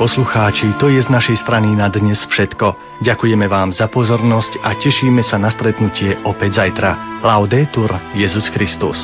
poslucháči, to je z našej strany na dnes všetko. Ďakujeme vám za pozornosť a tešíme sa na stretnutie opäť zajtra. Laudetur Jezus Christus.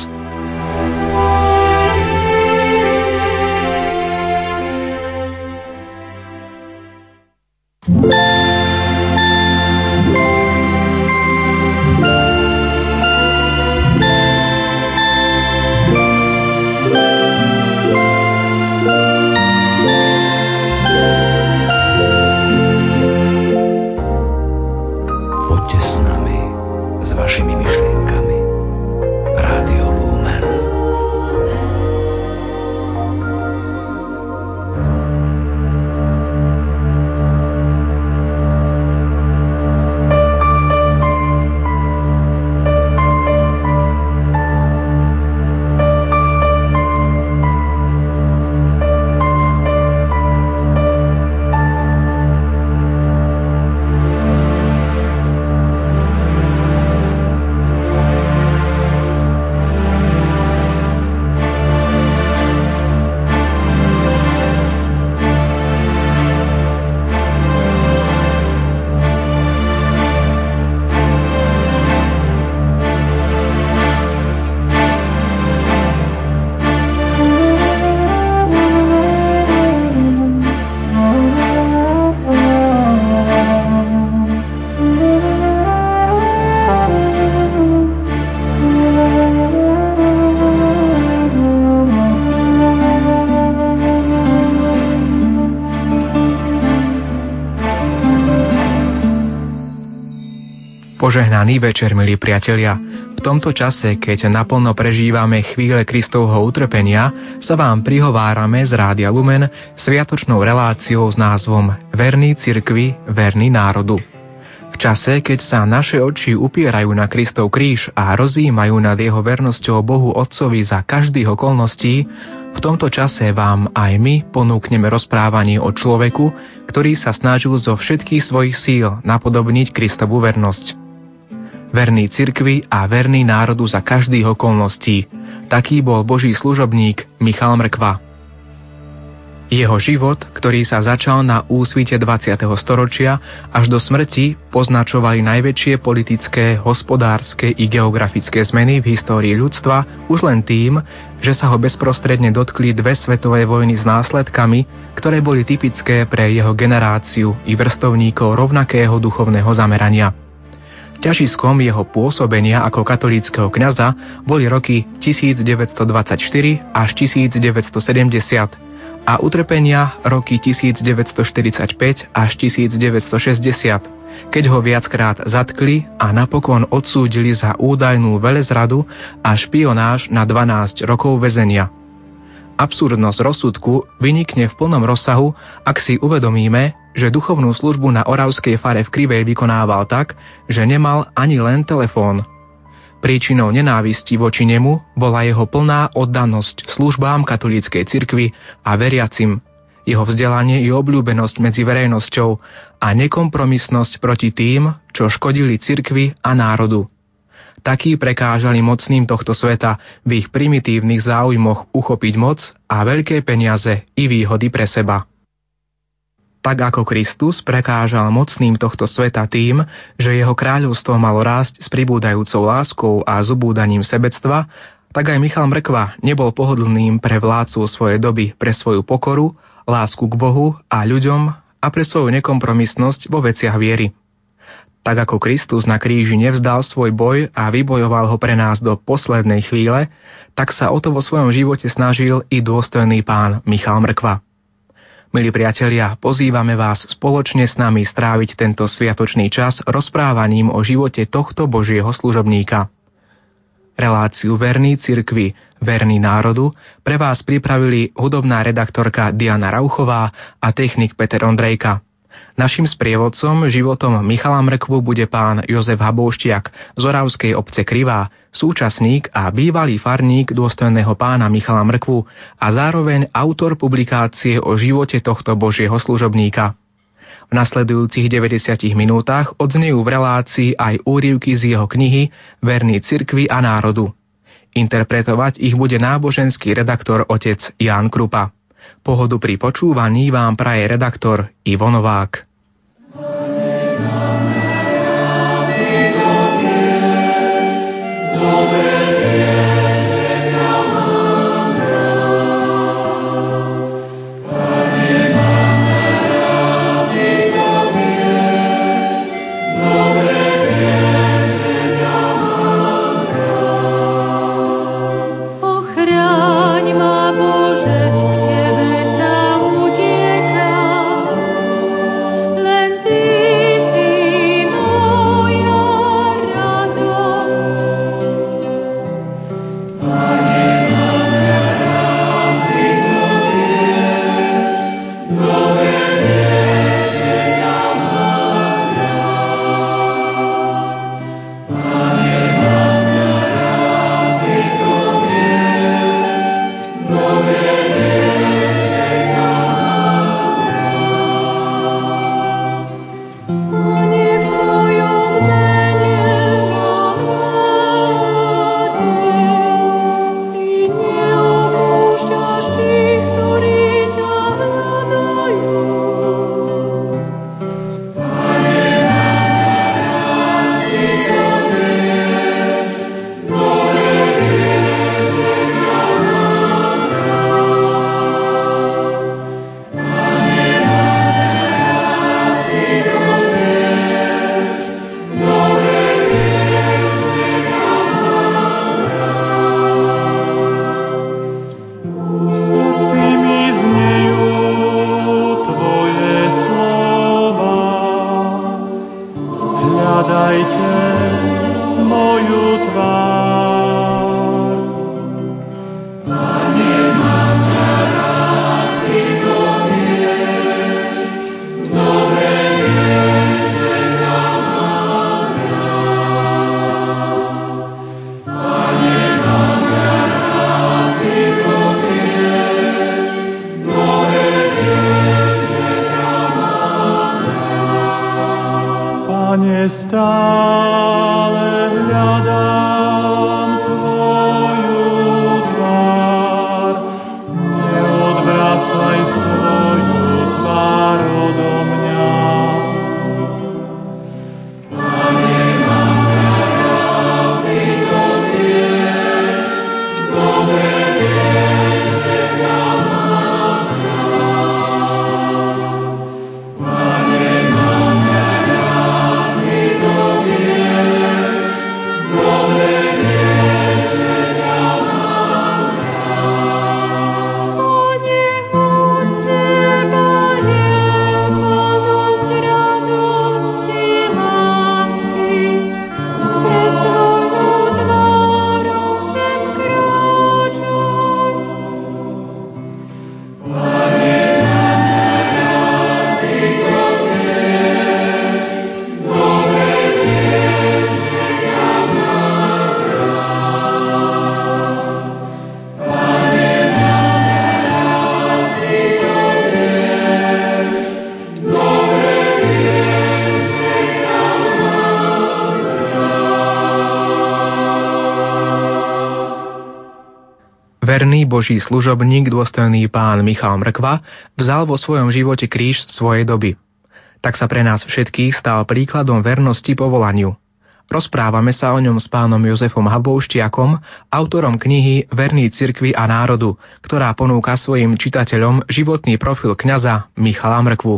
Večer, milí priatelia. V tomto čase, keď naplno prežívame chvíle Kristovho utrpenia, sa vám prihovárame z Rádia Lumen sviatočnou reláciou s názvom Verný cirkvi, verný národu. V čase, keď sa naše oči upierajú na Kristov kríž a rozímajú nad jeho vernosťou Bohu Otcovi za každých okolností, v tomto čase vám aj my ponúkneme rozprávanie o človeku, ktorý sa snažil zo všetkých svojich síl napodobniť Kristovu vernosť verný cirkvi a verný národu za každých okolností. Taký bol Boží služobník Michal Mrkva. Jeho život, ktorý sa začal na úsvite 20. storočia až do smrti, poznačovali najväčšie politické, hospodárske i geografické zmeny v histórii ľudstva už len tým, že sa ho bezprostredne dotkli dve svetové vojny s následkami, ktoré boli typické pre jeho generáciu i vrstovníkov rovnakého duchovného zamerania. Ťažiskom jeho pôsobenia ako katolíckého kňaza boli roky 1924 až 1970 a utrpenia roky 1945 až 1960, keď ho viackrát zatkli a napokon odsúdili za údajnú velezradu a špionáž na 12 rokov väzenia. Absurdnosť rozsudku vynikne v plnom rozsahu, ak si uvedomíme, že duchovnú službu na Oravskej fare v Krivej vykonával tak, že nemal ani len telefón. Príčinou nenávisti voči nemu bola jeho plná oddanosť službám katolíckej cirkvi a veriacim, jeho vzdelanie i obľúbenosť medzi verejnosťou a nekompromisnosť proti tým, čo škodili cirkvi a národu. Takí prekážali mocným tohto sveta v ich primitívnych záujmoch uchopiť moc a veľké peniaze i výhody pre seba. Tak ako Kristus prekážal mocným tohto sveta tým, že jeho kráľovstvo malo rásť s pribúdajúcou láskou a zubúdaním sebectva, tak aj Michal Mrkva nebol pohodlným pre vládcu svojej doby pre svoju pokoru, lásku k Bohu a ľuďom a pre svoju nekompromisnosť vo veciach viery. Tak ako Kristus na kríži nevzdal svoj boj a vybojoval ho pre nás do poslednej chvíle, tak sa o to vo svojom živote snažil i dôstojný pán Michal Mrkva. Milí priatelia, pozývame vás spoločne s nami stráviť tento sviatočný čas rozprávaním o živote tohto Božieho služobníka. Reláciu Verný cirkvi, Verný národu pre vás pripravili hudobná redaktorka Diana Rauchová a technik Peter Ondrejka. Našim sprievodcom životom Michala Mrkvu bude pán Jozef Habouštiak z Oravskej obce Krivá, súčasník a bývalý farník dôstojného pána Michala Mrkvu a zároveň autor publikácie o živote tohto božieho služobníka. V nasledujúcich 90 minútach odznejú v relácii aj úrivky z jeho knihy Verný cirkvi a národu. Interpretovať ich bude náboženský redaktor otec Ján Krupa. Pohodu pri počúvaní vám praje redaktor Ivo Novák. Verný Boží služobník, dôstojný pán Michal Mrkva, vzal vo svojom živote kríž svojej doby. Tak sa pre nás všetkých stal príkladom vernosti povolaniu. Rozprávame sa o ňom s pánom Jozefom Habouštiakom, autorom knihy Verný cirkvi a národu, ktorá ponúka svojim čitateľom životný profil kňaza Michala Mrkvu.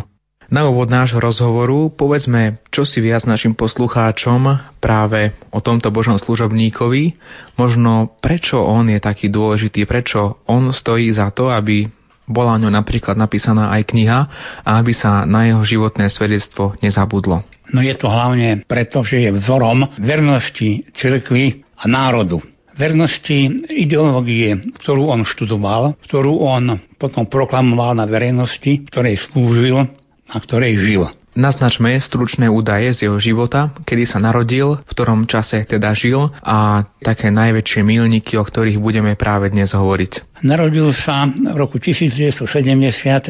Na úvod nášho rozhovoru povedzme čo si viac našim poslucháčom práve o tomto Božom služobníkovi, možno prečo on je taký dôležitý, prečo on stojí za to, aby bola o ňom napríklad napísaná aj kniha a aby sa na jeho životné svedectvo nezabudlo. No je to hlavne preto, že je vzorom vernosti cirkvi a národu vernosti ideológie, ktorú on študoval, ktorú on potom proklamoval na verejnosti, ktorej slúžil na ktorej žil. Naznačme stručné údaje z jeho života, kedy sa narodil, v ktorom čase teda žil a také najväčšie milníky, o ktorých budeme práve dnes hovoriť. Narodil sa v roku 1970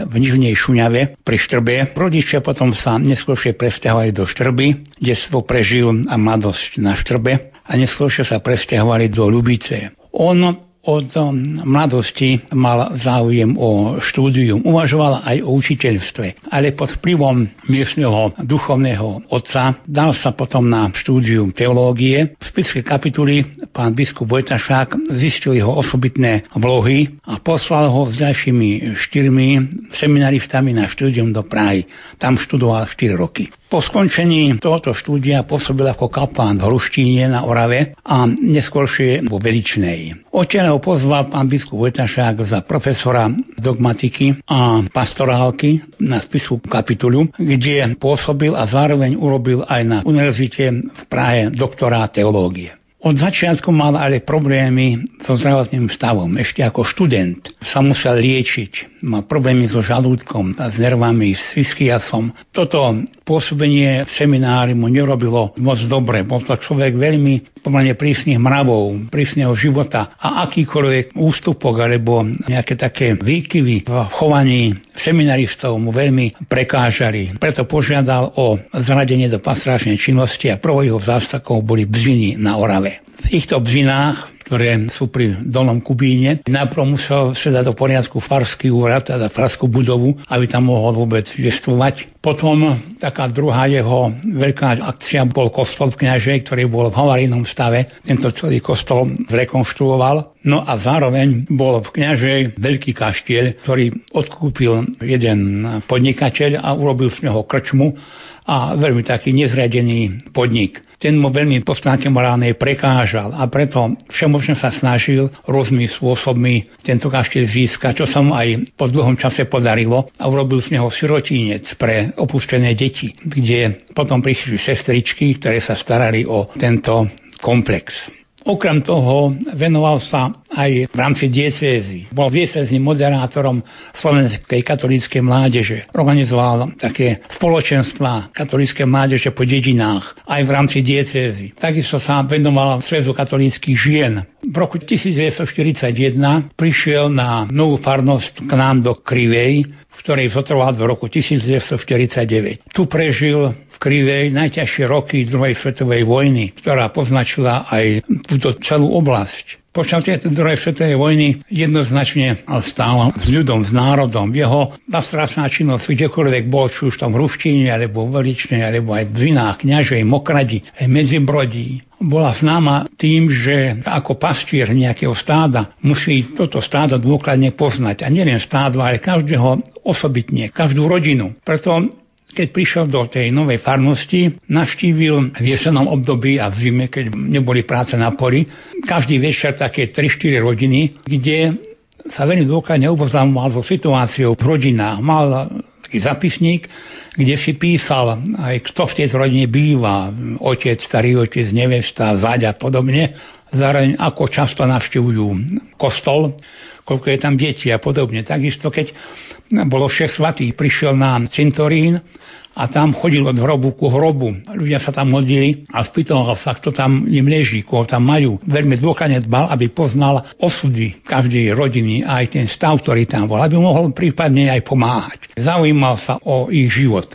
v Nižnej Šuňave pri Štrbe. Rodičia potom sa neskôršie presťahovali do Štrby, kde svo prežil a mladosť na Štrbe a neskôršie sa presťahovali do Lubice. On od um, mladosti mal záujem o štúdium. Uvažoval aj o učiteľstve, ale pod vplyvom miestneho duchovného otca dal sa potom na štúdium teológie. V spiske kapituly pán biskup Vojtašák zistil jeho osobitné vlohy a poslal ho s ďalšími štyrmi seminaristami na štúdium do Prahy. Tam študoval 4 roky. Po skončení tohoto štúdia pôsobil ako kapán v Hruštíne na Orave a neskôršie vo Veličnej. Odtiaľ ho pozval pán biskup Vojtašák za profesora dogmatiky a pastorálky na spisu kapitulu, kde pôsobil a zároveň urobil aj na univerzite v Prahe doktorát teológie. Od začiatku mal ale problémy so zdravotným stavom. Ešte ako študent sa musel liečiť. Mal problémy so žalúdkom, s nervami, s iskiasom. Toto pôsobenie v seminári mu nerobilo moc dobre. Bol to človek veľmi pomerne prísnych mravov, prísneho života a akýkoľvek ústupok alebo nejaké také výkyvy v chovaní seminaristov mu veľmi prekážali. Preto požiadal o zradenie do pastráčnej činnosti a prvou jeho zástavkou boli bziny na Orave. V týchto bzinách ktoré sú pri Dolnom Kubíne. Najprv musel sa dať do poriadku farský úrad, teda farskú budovu, aby tam mohol vôbec gestovať. Potom taká druhá jeho veľká akcia bol kostol v kňaže, ktorý bol v havarijnom stave. Tento celý kostol zrekonštruoval. No a zároveň bol v kňaže veľký kaštiel, ktorý odkúpil jeden podnikateľ a urobil z neho krčmu a veľmi taký nezriadený podnik. Ten mu veľmi po stránke morálnej prekážal a preto všemožne sa snažil rôznymi spôsobmi tento kaštiel získať, čo sa mu aj po dlhom čase podarilo a urobil z neho sirotínec pre opustené deti, kde potom prišli sestričky, ktoré sa starali o tento komplex. Okrem toho venoval sa aj v rámci diecézy. Bol diecéznym moderátorom slovenskej katolíckej mládeže. Organizoval také spoločenstva katolíckej mládeže po dedinách aj v rámci diecézy. Takisto sa venoval Svezu katolíckých žien. V roku 1941 prišiel na novú farnosť k nám do Krivej, v ktorej zotrval do roku 1949. Tu prežil Krivej najťažšie roky druhej svetovej vojny, ktorá poznačila aj túto celú oblasť. Počas tejto druhej svetovej vojny jednoznačne stál s ľudom, s národom. Jeho nastrašná činnosť, kdekoľvek bol, či už tam v Ruštine, alebo v Veličnej, alebo aj v Vinách, Kňažej, Mokradi, aj Medzibrodí, bola známa tým, že ako pastier nejakého stáda musí toto stádo dôkladne poznať. A nielen stádo, ale každého osobitne, každú rodinu. Preto keď prišiel do tej novej farnosti, navštívil v jesenom období a v zime, keď neboli práce na poli, každý večer také 3-4 rodiny, kde sa veľmi dôkladne oboznamoval so situáciou v rodinách. Mal taký zapisník, kde si písal aj kto v tej rodine býva, otec, starý otec, nevesta, záď a podobne. Zároveň ako často navštevujú kostol, koľko je tam detí a podobne. Takisto, keď bolo všech svatých, prišiel na cintorín a tam chodil od hrobu ku hrobu. Ľudia sa tam modlili a spýtal sa, kto tam im leží, koho tam majú. Veľmi dôkladne dbal, aby poznal osudy každej rodiny a aj ten stav, ktorý tam bol, aby mohol prípadne aj pomáhať. Zaujímal sa o ich život.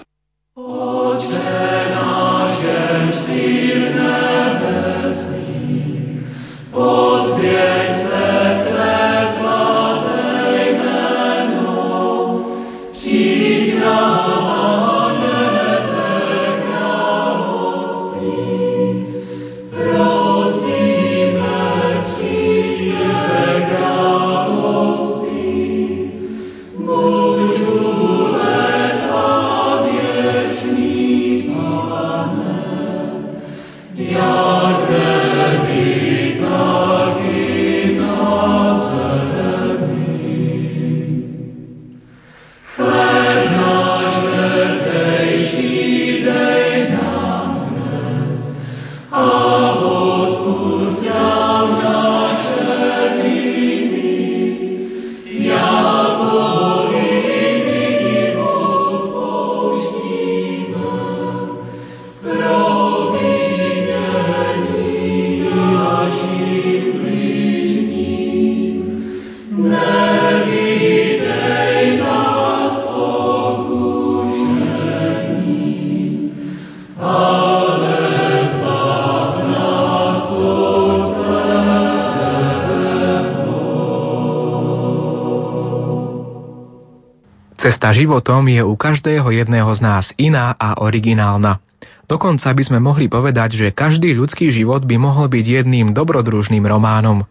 Životom je u každého jedného z nás iná a originálna. Dokonca by sme mohli povedať, že každý ľudský život by mohol byť jedným dobrodružným románom.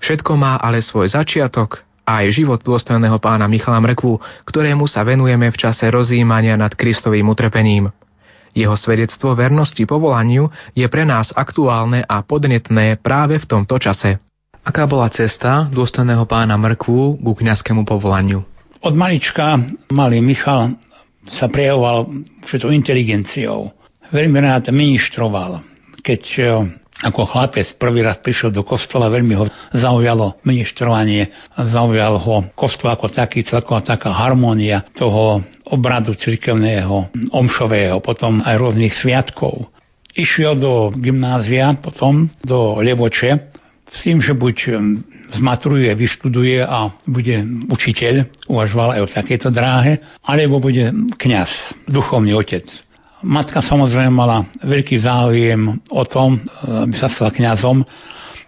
Všetko má ale svoj začiatok a aj život dôstojného pána Michala Mrkvu, ktorému sa venujeme v čase rozjímania nad Kristovým utrpením. Jeho svedectvo vernosti povolaniu je pre nás aktuálne a podnetné práve v tomto čase. Aká bola cesta dôstojného pána Mrkvu ku kňazskému povolaniu? Od malička malý Michal sa prejavoval všetkou inteligenciou. Veľmi rád ministroval. Keď e, ako chlapec prvý raz prišiel do kostola, veľmi ho zaujalo ministrovanie, zaujal ho kostol ako taký, celková taká harmónia toho obradu cirkevného, omšového, potom aj rôznych sviatkov. Išiel do gymnázia, potom do Levoče, s tým, že buď zmaturuje, vyštuduje a bude učiteľ, uvažoval aj o takejto dráhe, alebo bude kňaz, duchovný otec. Matka samozrejme mala veľký záujem o tom, aby sa stal kňazom,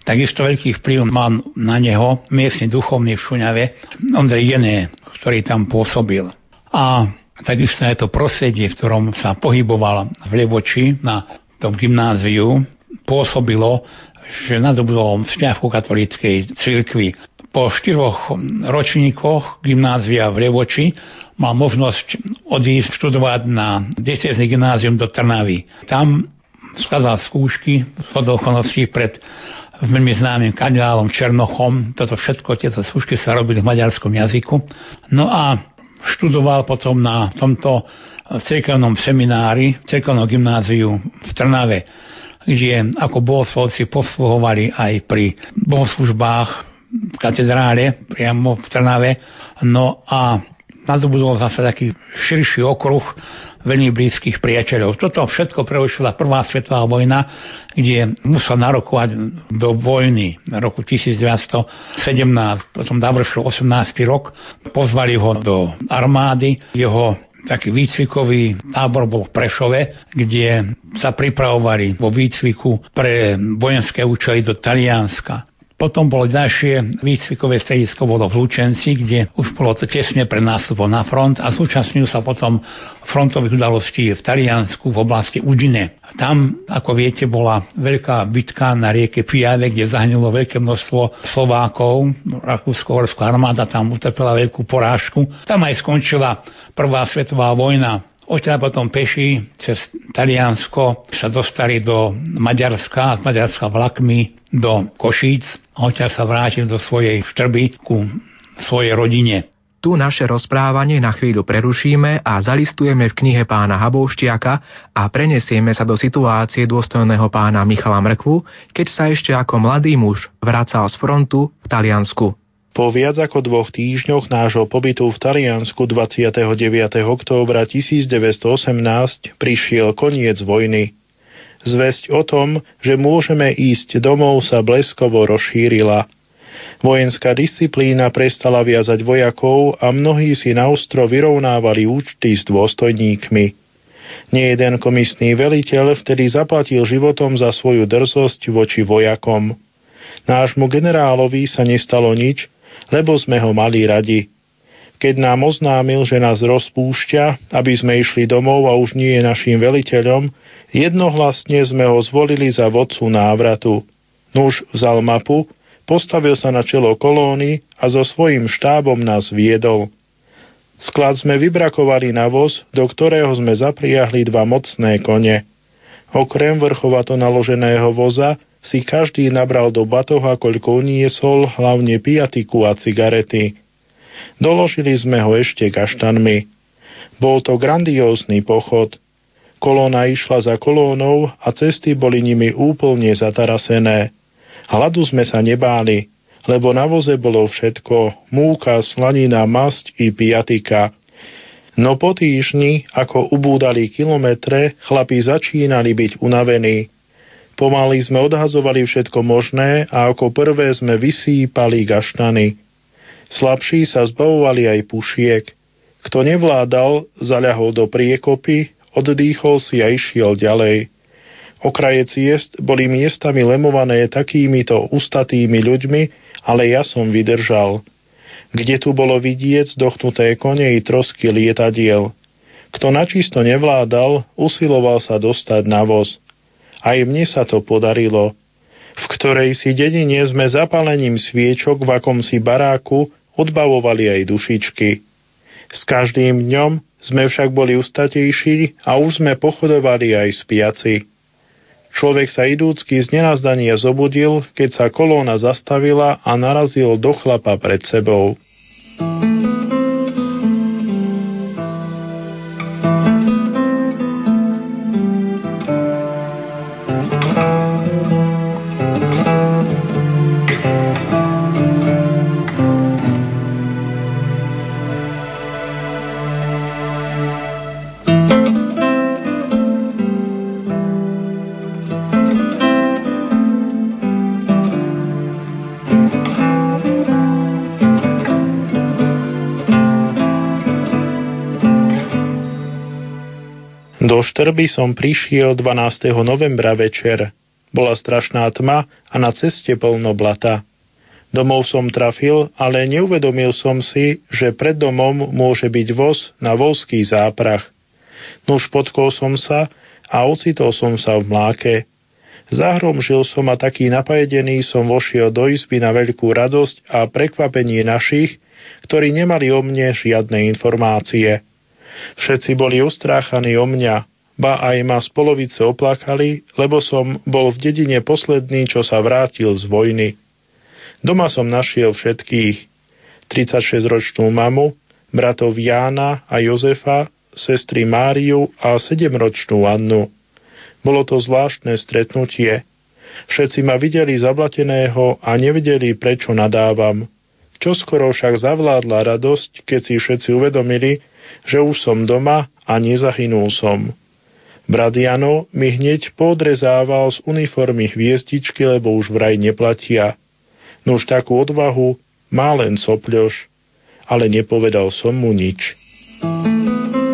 takisto veľký vplyv mal na neho miestny duchovný v Šuňave, Ondrej Jené, ktorý tam pôsobil. A takisto je to prostredie, v ktorom sa pohyboval v Levoči na tom gymnáziu, pôsobilo, že nadobudol vzťah ku katolíckej cirkvi. Po štyroch ročníkoch gymnázia v Levoči mal možnosť odísť študovať na diecezny gymnázium do Trnavy. Tam skladal skúšky z okolností pred veľmi známym kardinálom Černochom. Toto všetko, tieto skúšky sa robili v maďarskom jazyku. No a študoval potom na tomto cirkevnom seminári, cirkevnom gymnáziu v Trnave, kde ako bohoslovci posluhovali aj pri bohoslužbách v katedrále priamo v Trnave. No a nadobudol zase taký širší okruh veľmi blízkych priateľov. Toto všetko preušila Prvá svetová vojna, kde musel narokovať do vojny roku 1917, potom navršil 18. rok, pozvali ho do armády, jeho taký výcvikový tábor bol v Prešove, kde sa pripravovali vo výcviku pre vojenské účely do Talianska. Potom bolo ďalšie výcvikové stredisko bolo v Lučenci, kde už bolo tesne pred nástupom na front a zúčastňujú sa potom frontových udalostí v Taliansku v oblasti Udine. Tam, ako viete, bola veľká bitka na rieke Pijave, kde zahnilo veľké množstvo Slovákov. Rakúsko-horská armáda tam utrpela veľkú porážku. Tam aj skončila Prvá svetová vojna. Odtiaľ potom peši cez Taliansko sa dostali do Maďarska, z Maďarska vlakmi do Košíc a odtiaľ sa vrátil do svojej štrby ku svojej rodine. Tu naše rozprávanie na chvíľu prerušíme a zalistujeme v knihe pána Habouštiaka a prenesieme sa do situácie dôstojného pána Michala Mrkvu, keď sa ešte ako mladý muž vracal z frontu v Taliansku. Po viac ako dvoch týždňoch nášho pobytu v Taliansku 29. októbra 1918 prišiel koniec vojny. Zväzť o tom, že môžeme ísť domov sa bleskovo rozšírila. Vojenská disciplína prestala viazať vojakov a mnohí si na ostro vyrovnávali účty s dôstojníkmi. Nejeden komisný veliteľ vtedy zaplatil životom za svoju drzosť voči vojakom. Nášmu generálovi sa nestalo nič, lebo sme ho mali radi. Keď nám oznámil, že nás rozpúšťa, aby sme išli domov a už nie je našim veliteľom, Jednohlasne sme ho zvolili za vodcu návratu. Nuž vzal mapu, postavil sa na čelo kolóny a so svojím štábom nás viedol. Sklad sme vybrakovali na voz, do ktorého sme zapriahli dva mocné kone. Okrem vrchovato naloženého voza si každý nabral do batoha, koľko uniesol, hlavne piatiku a cigarety. Doložili sme ho ešte kaštanmi. Bol to grandiózny pochod – Kolóna išla za kolónou a cesty boli nimi úplne zatarasené. Hladu sme sa nebáli, lebo na voze bolo všetko, múka, slanina, masť i piatika. No po týždni, ako ubúdali kilometre, chlapi začínali byť unavení. Pomaly sme odhazovali všetko možné a ako prvé sme vysýpali gaštany. Slabší sa zbavovali aj pušiek. Kto nevládal, zaľahol do priekopy Oddýchol si a išiel ďalej. Okraje ciest boli miestami lemované takýmito ustatými ľuďmi, ale ja som vydržal. kde tu bolo vidieť zdochnuté kone i trosky lietadiel. Kto načisto nevládal, usiloval sa dostať na voz. Aj mne sa to podarilo. V ktorej si dedine sme zapalením sviečok v akomsi baráku odbavovali aj dušičky. S každým dňom sme však boli ustatejší a už sme pochodovali aj spiaci. Človek sa idúcky z nenazdania zobudil, keď sa kolóna zastavila a narazil do chlapa pred sebou. Do Štrby som prišiel 12. novembra večer. Bola strašná tma a na ceste plno blata. Domov som trafil, ale neuvedomil som si, že pred domom môže byť voz na volský záprach. Nuž potkol som sa a ocitol som sa v mláke. Zahromžil som a taký napajedený som vošiel do izby na veľkú radosť a prekvapenie našich, ktorí nemali o mne žiadne informácie. Všetci boli ustráchaní o mňa, ba aj ma z polovice oplakali, lebo som bol v dedine posledný, čo sa vrátil z vojny. Doma som našiel všetkých. 36-ročnú mamu, bratov Jána a Jozefa, sestry Máriu a 7-ročnú Annu. Bolo to zvláštne stretnutie. Všetci ma videli zablateného a nevedeli, prečo nadávam. Čoskoro však zavládla radosť, keď si všetci uvedomili, že už som doma a nezahynul som. Brat Jano mi hneď podrezával z uniformy hviezdičky, lebo už vraj neplatia. No už takú odvahu má len sopľoš, ale nepovedal som mu nič. thank you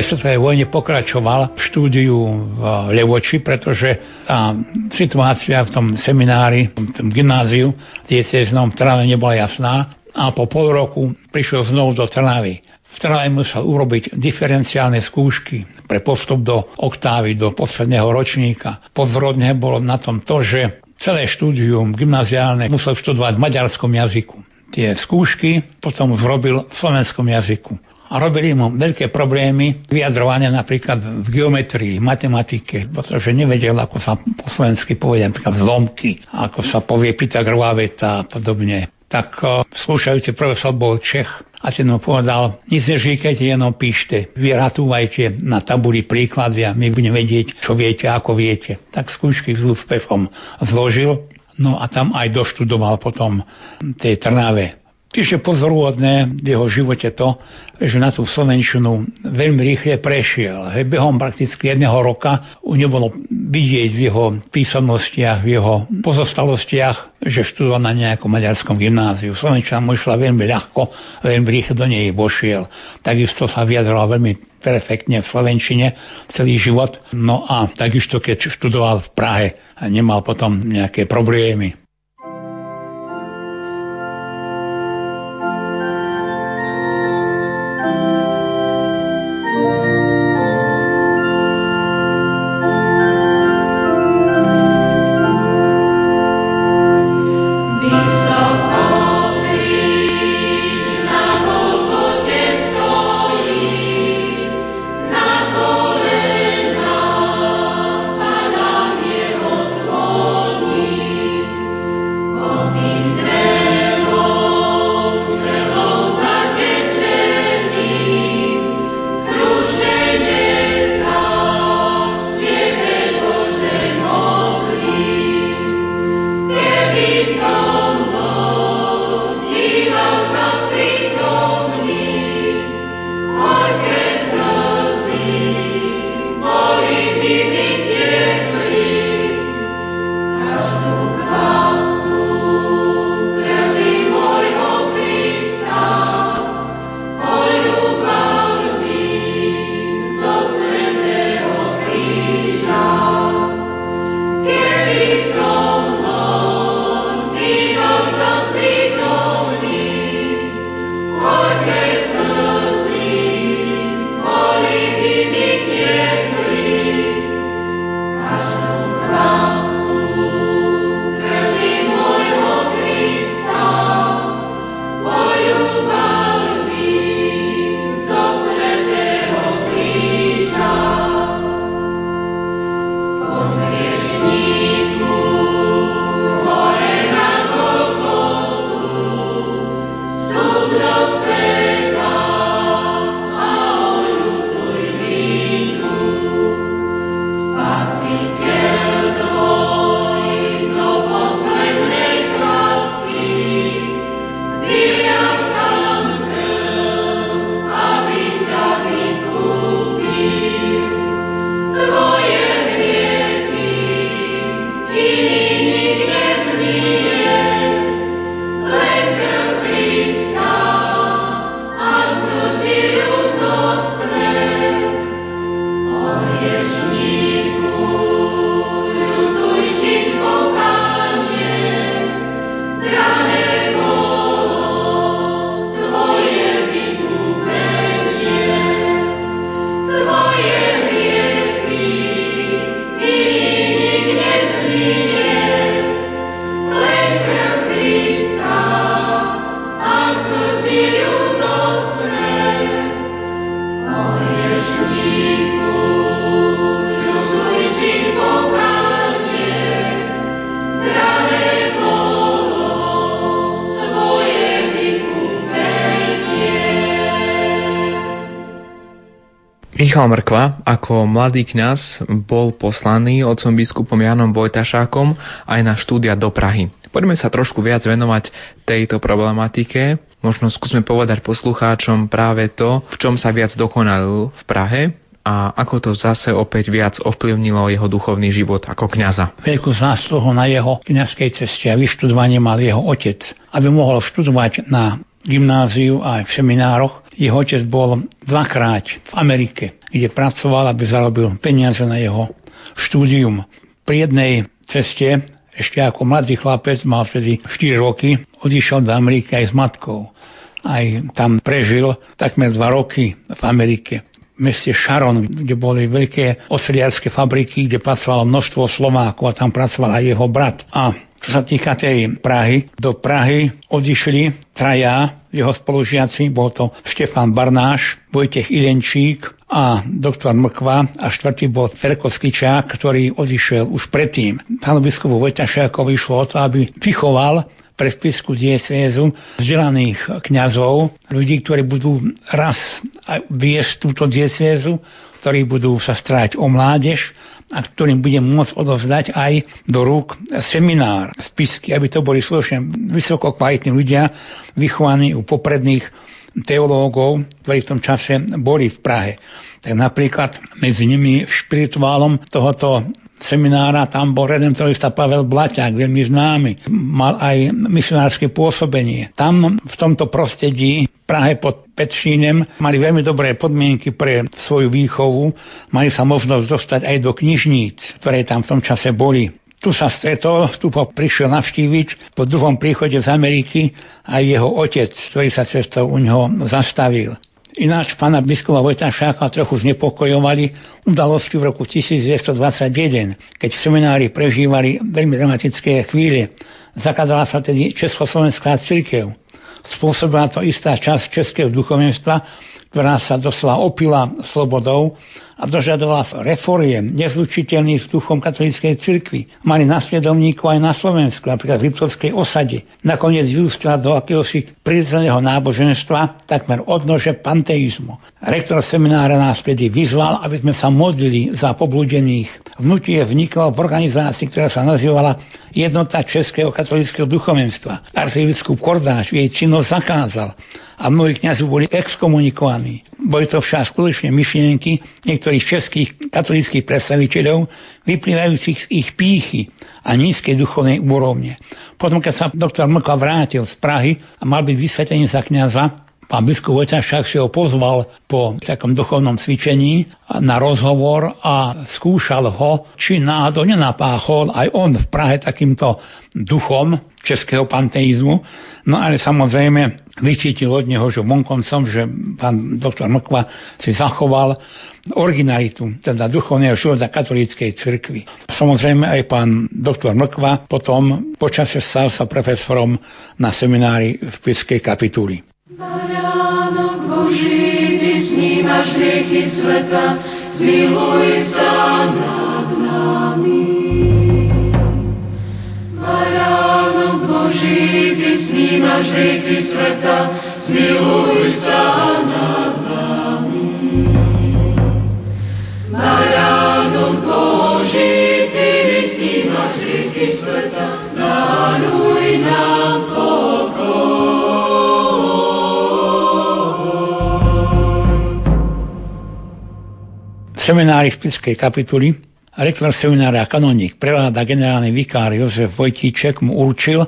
prvej svetovej vojne pokračoval v štúdiu v Levoči, pretože tá situácia v tom seminári, v tom gymnáziu dieceznom v Trnave nebola jasná a po pol roku prišiel znovu do Trnavy. V Trnave musel urobiť diferenciálne skúšky pre postup do oktávy, do posledného ročníka. Podvrodne bolo na tom to, že celé štúdium gymnaziálne musel študovať v maďarskom jazyku. Tie skúšky potom zrobil v slovenskom jazyku a robili mu veľké problémy vyjadrovania napríklad v geometrii, matematike, pretože nevedel, ako sa po slovensky povie napríklad zlomky, ako sa povie Pythagorová veta a podobne. Tak uh, skúšajúci profesor bol Čech a ten mu povedal, nic nežíkajte, jenom píšte, vyratúvajte na tabuli príklady a my budeme vedieť, čo viete, ako viete. Tak skúšky s úspechom zložil, no a tam aj doštudoval potom tej Trnave Čiže pozoruhodné v jeho živote to, že na tú Slovenčinu veľmi rýchle prešiel. Hej, behom prakticky jedného roka u nebolo vidieť v jeho písomnostiach, v jeho pozostalostiach, že študoval na nejakom maďarskom gymnáziu. Slovenčina mu išla veľmi ľahko, veľmi rýchlo do nej vošiel. Takisto sa vyjadroval veľmi perfektne v Slovenčine celý život. No a takisto, keď študoval v Prahe, nemal potom nejaké problémy. Michal Mrkva ako mladý kňaz bol poslaný otcom biskupom Janom Vojtašákom aj na štúdia do Prahy. Poďme sa trošku viac venovať tejto problematike. Možno skúsme povedať poslucháčom práve to, v čom sa viac dokonal v Prahe a ako to zase opäť viac ovplyvnilo jeho duchovný život ako kňaza. Veľkú zásluhu na jeho kňazskej ceste a vyštudovanie mal jeho otec, aby mohol študovať na gymnáziu aj v seminároch. Jeho otec bol dvakrát v Amerike, kde pracoval, aby zarobil peniaze na jeho štúdium. Pri jednej ceste, ešte ako mladý chlapec, mal vtedy 4 roky, odišiel do Ameriky aj s matkou. Aj tam prežil takmer 2 roky v Amerike meste Sharon, kde boli veľké osiliarské fabriky, kde pracovalo množstvo Slovákov a tam pracoval aj jeho brat. A čo sa týka tej Prahy, do Prahy odišli traja jeho spolužiaci, bol to Štefan Barnáš, Vojtech Ilenčík a doktor Mkva a štvrtý bol Ferko Skičák, ktorý odišiel už predtým. Pánu biskupu Vojtašákovi išlo o to, aby vychoval pre spisku diecézu vzdelaných kňazov, ľudí, ktorí budú raz viesť túto diecézu, ktorí budú sa starať o mládež, a ktorým budem môcť odovzdať aj do rúk seminár, spisky, aby to boli slušne vysoko kvalitní ľudia, vychovaní u popredných teológov, ktorí v tom čase boli v Prahe. Tak napríklad medzi nimi špirituálom tohoto seminára tam bol redemptorista Pavel Blaťák, veľmi známy. Mal aj misionárske pôsobenie. Tam v tomto prostredí Prahe pod Petšínem mali veľmi dobré podmienky pre svoju výchovu. Mali sa možnosť dostať aj do knižníc, ktoré tam v tom čase boli. Tu sa stretol, tu prišiel navštíviť po druhom príchode z Ameriky aj jeho otec, ktorý sa cestou u neho zastavil. Ináč pána biskupa Vojtašáka trochu znepokojovali udalosti v roku 1921, keď v seminári prežívali veľmi dramatické chvíle. Zakladala sa tedy Československá církev. Spôsobila to istá časť českého duchovenstva, ktorá sa doslova opila slobodou a dožadovala reforiem nezlučiteľných s duchom katolíckej cirkvi. Mali nasledovníkov aj na Slovensku, napríklad v Liptovskej osade. Nakoniec vyústila do akéhosi prirodzeného náboženstva takmer odnože panteizmu. Rektor seminára nás vtedy vyzval, aby sme sa modlili za poblúdených. Vnutie vniklo v organizácii, ktorá sa nazývala Jednota Českého katolického duchovenstva. Arcibiskup Kordáš jej činnosť zakázal a mnohí kniazy boli exkomunikovaní. Boli to však skutočne myšlienky niektorých českých katolických predstaviteľov, vyplývajúcich z ich pýchy a nízkej duchovnej úrovne. Potom, keď sa doktor Mlka vrátil z Prahy a mal byť vysvetený za kniaza, Pán biskup Vojtašák si ho pozval po takom duchovnom cvičení na rozhovor a skúšal ho, či náhodou nenapáchol aj on v Prahe takýmto duchom českého panteizmu. No ale samozrejme vycítil od neho, že vonkoncom, že pán doktor Mkva si zachoval originalitu, teda duchovného života katolíckej cirkvi. Samozrejme aj pán doktor Mkva potom počasie stal sa profesorom na seminári v Piskej kapituli. Baránok Boží, Ty snímaš hriechy sveta, zmiluj sa nad nami. Baránok Boží, Ty snímaš hriechy sveta, zmiluj sa nad nami. Baránok Boží, Ty snímaš hriechy sveta, daruj nám seminári v Spiskej kapituli rektor seminára kanoník preláda generálny vikár Jozef Vojtíček mu určil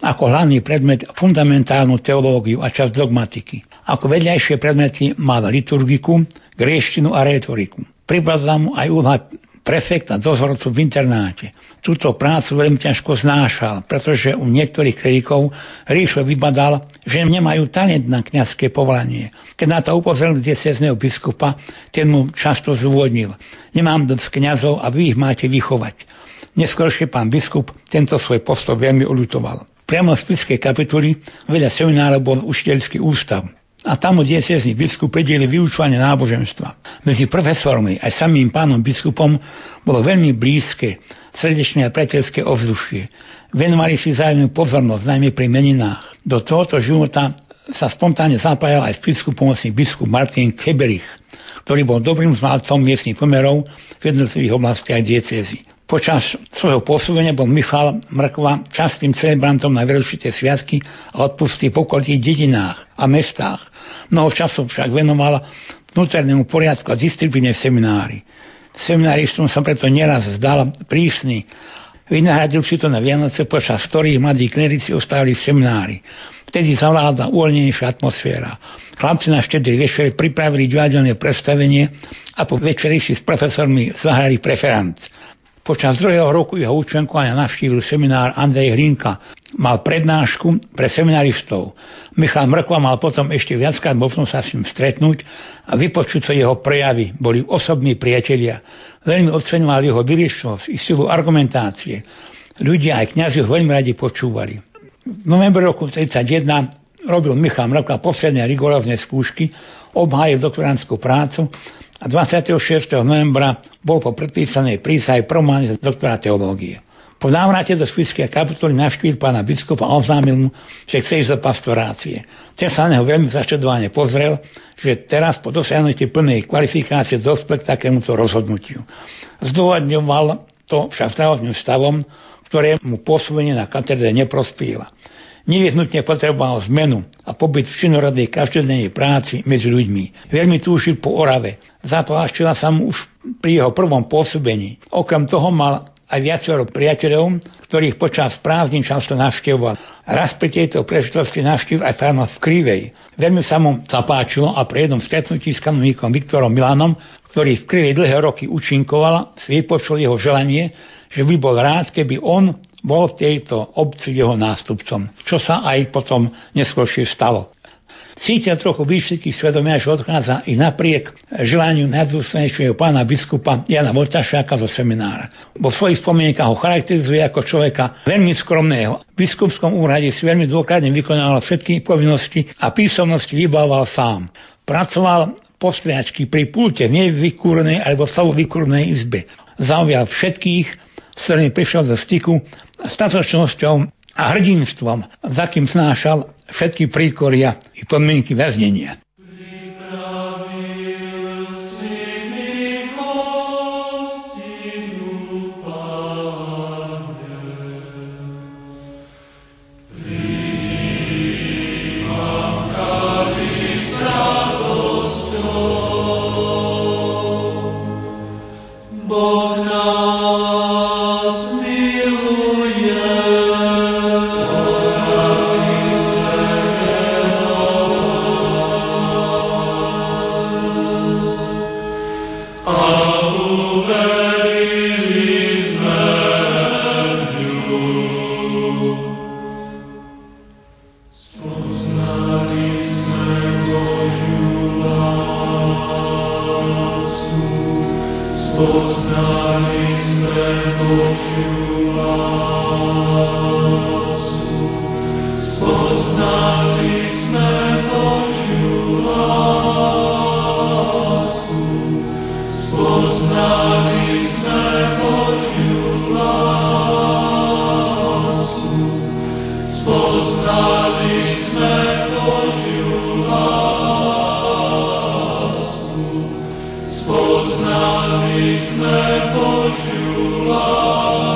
ako hlavný predmet fundamentálnu teológiu a časť dogmatiky. Ako vedľajšie predmety mal liturgiku, gréštinu a rétoriku. Pribadla mu aj úloha prefekta dozorcu v internáte. Túto prácu veľmi ťažko znášal, pretože u niektorých klerikov rýchlo vybadal, že nemajú talent na kniazské povolanie. Keď na to upozoril diecezného biskupa, ten mu často zúvodnil. Nemám dosť kniazov a vy ich máte vychovať. Neskôršie pán biskup tento svoj postup veľmi uľutoval. Priamo z Spiskej kapituly vedľa seminára bol učiteľský ústav a tam diecezný biskup predieli vyučovanie náboženstva. Medzi profesormi aj samým pánom biskupom bolo veľmi blízke, srdečné a priateľské ovzdušie. Venovali si zájemnú pozornosť, najmä pri meninách. Do tohoto života sa spontánne zapájal aj biskup pomocný biskup Martin Keberich, ktorý bol dobrým znalcom miestnych pomerov v jednotlivých oblastiach diecezy. Počas svojho pôsobenia bol Michal Mrkva častým celebrantom na veľšité sviatky a odpusty v okolitých dedinách a mestách. Mnoho času však venoval vnútornému poriadku a disciplíne v seminári. Semináristom sa preto nieraz zdal prísny. Vynahradil si to na Vianoce, počas ktorých mladí klerici ostávali v seminári. Vtedy zavládla uvoľnenejšia atmosféra. Chlapci na štedrý večer pripravili divadelné predstavenie a po večeri si s profesormi zahrali preferanc. Počas druhého roku jeho účenkovania navštívil seminár Andrej Hlinka. Mal prednášku pre seminaristov. Michal Mrkva mal potom ešte viackrát možnosť sa s ním stretnúť a vypočuť sa jeho prejavy. Boli osobní priatelia. Veľmi oceňoval jeho vyriešnosť i silu argumentácie. Ľudia aj kniazy ho veľmi radi počúvali. V novembri roku 1931 robil Michal Mrkva posledné rigorózne skúšky, obhájil doktorantskú prácu a 26. novembra bol po predpísanej prísahe promovaný za doktora teológie. Po návrate do Spiskej kapitoly navštívil pána biskupa a oznámil mu, že chce ísť do pastorácie. Ten sa neho veľmi zaštedovane pozrel, že teraz po dosiahnutí plnej kvalifikácie dospel k takémuto rozhodnutiu. Zdôvodňoval to však zdravotným stavom, ktoré mu pôsobenie na katedre neprospieva nevyhnutne potreboval zmenu a pobyt v činorodnej každodennej práci medzi ľuďmi. Veľmi túžil po Orave. Zapáčila sa mu už pri jeho prvom pôsobení. Okrem toho mal aj viacero priateľov, ktorých počas prázdnin často navštevoval. Raz pri tejto príležitosti navštív aj pána v Krivej. Veľmi sa mu zapáčilo a pri jednom stretnutí s kanonikom Viktorom Milanom, ktorý v Krivej dlhé roky účinkoval, si vypočul jeho želanie, že by bol rád, keby on bol v tejto obci jeho nástupcom, čo sa aj potom neskôršie stalo. Cítia trochu výšitky svedomia, že odchádza i napriek želaniu najdôstojnejšieho pána biskupa Jana Voltašáka zo seminára. Vo svojich spomienkach ho charakterizuje ako človeka veľmi skromného. V biskupskom úrade si veľmi dôkladne vykonával všetky povinnosti a písomnosti vybával sám. Pracoval postriačky pri pulte v nevykúrenej alebo vykúrenej izbe. Zaujal všetkých s ktorými prišiel do styku statočnosťou a hrdinstvom, za kým snášal všetky príkoria i podmienky väznenia. nami sme počula.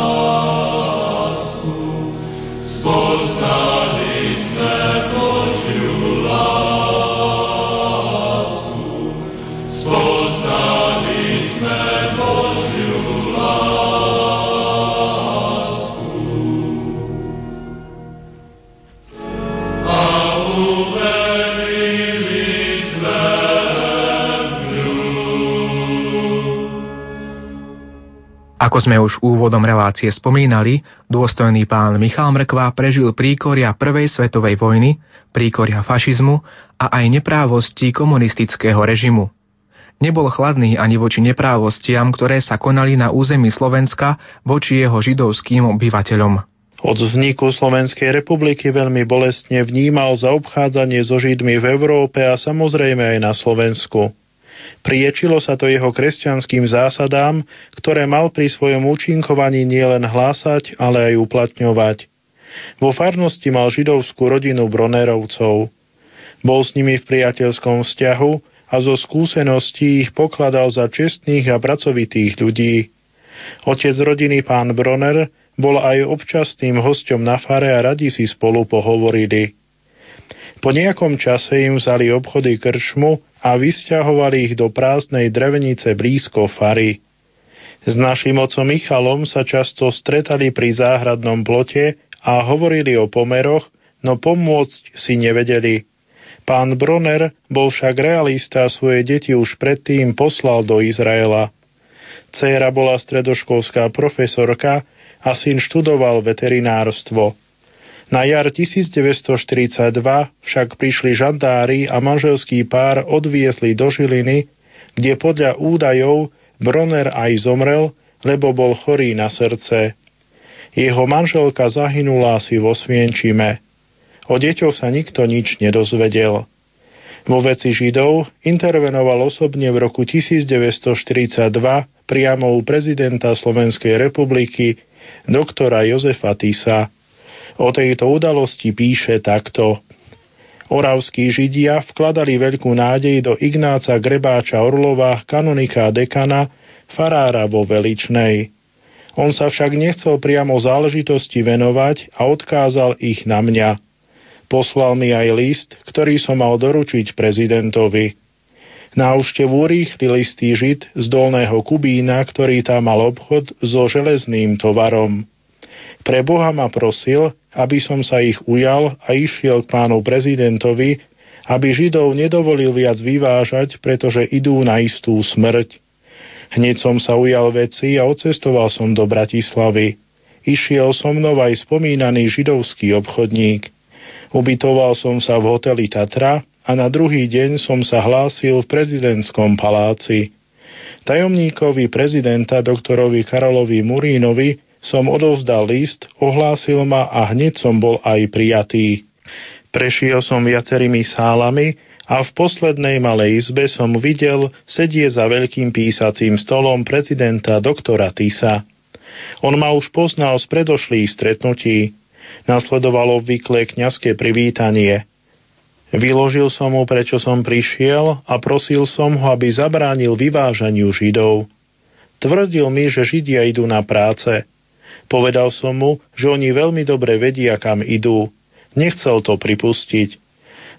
Ako sme už úvodom relácie spomínali, dôstojný pán Michal Mrkva prežil príkoria Prvej svetovej vojny, príkoria fašizmu a aj neprávosti komunistického režimu. Nebol chladný ani voči neprávostiam, ktoré sa konali na území Slovenska voči jeho židovským obyvateľom. Od vzniku Slovenskej republiky veľmi bolestne vnímal zaobchádzanie so Židmi v Európe a samozrejme aj na Slovensku. Priečilo sa to jeho kresťanským zásadám, ktoré mal pri svojom účinkovaní nielen hlásať, ale aj uplatňovať. Vo farnosti mal židovskú rodinu Bronerovcov. Bol s nimi v priateľskom vzťahu a zo skúseností ich pokladal za čestných a pracovitých ľudí. Otec rodiny pán Bronner bol aj občasným hostom na fare a radi si spolu pohovorili. Po nejakom čase im vzali obchody krčmu a vysťahovali ich do prázdnej drevenice blízko fary. S našim otcom Michalom sa často stretali pri záhradnom plote a hovorili o pomeroch, no pomôcť si nevedeli. Pán Bronner bol však realista a svoje deti už predtým poslal do Izraela. Céra bola stredoškolská profesorka a syn študoval veterinárstvo. Na jar 1942 však prišli žandári a manželský pár odviezli do Žiliny, kde podľa údajov Bronner aj zomrel, lebo bol chorý na srdce. Jeho manželka zahynula asi vo Svienčime. O deťoch sa nikto nič nedozvedel. Vo veci Židov intervenoval osobne v roku 1942 priamo u prezidenta Slovenskej republiky doktora Jozefa Tisa. O tejto udalosti píše takto. Oravskí židia vkladali veľkú nádej do Ignáca Grebáča Orlova, kanonika dekana, farára vo Veličnej. On sa však nechcel priamo záležitosti venovať a odkázal ich na mňa. Poslal mi aj list, ktorý som mal doručiť prezidentovi. Návštevu rýchli listý žid z Dolného Kubína, ktorý tam mal obchod so železným tovarom. Pre Boha ma prosil, aby som sa ich ujal a išiel k pánu prezidentovi, aby Židov nedovolil viac vyvážať, pretože idú na istú smrť. Hneď som sa ujal veci a odcestoval som do Bratislavy. Išiel so mnou aj spomínaný židovský obchodník. Ubytoval som sa v hoteli Tatra a na druhý deň som sa hlásil v prezidentskom paláci. Tajomníkovi prezidenta doktorovi Karolovi Murínovi som odovzdal list, ohlásil ma a hneď som bol aj prijatý. Prešiel som viacerými sálami a v poslednej malej izbe som videl sedie za veľkým písacím stolom prezidenta doktora Tisa. On ma už poznal z predošlých stretnutí. Nasledovalo obvyklé kňazské privítanie. Vyložil som mu, prečo som prišiel a prosil som ho, aby zabránil vyvážaniu Židov. Tvrdil mi, že Židia idú na práce – Povedal som mu, že oni veľmi dobre vedia, kam idú. Nechcel to pripustiť.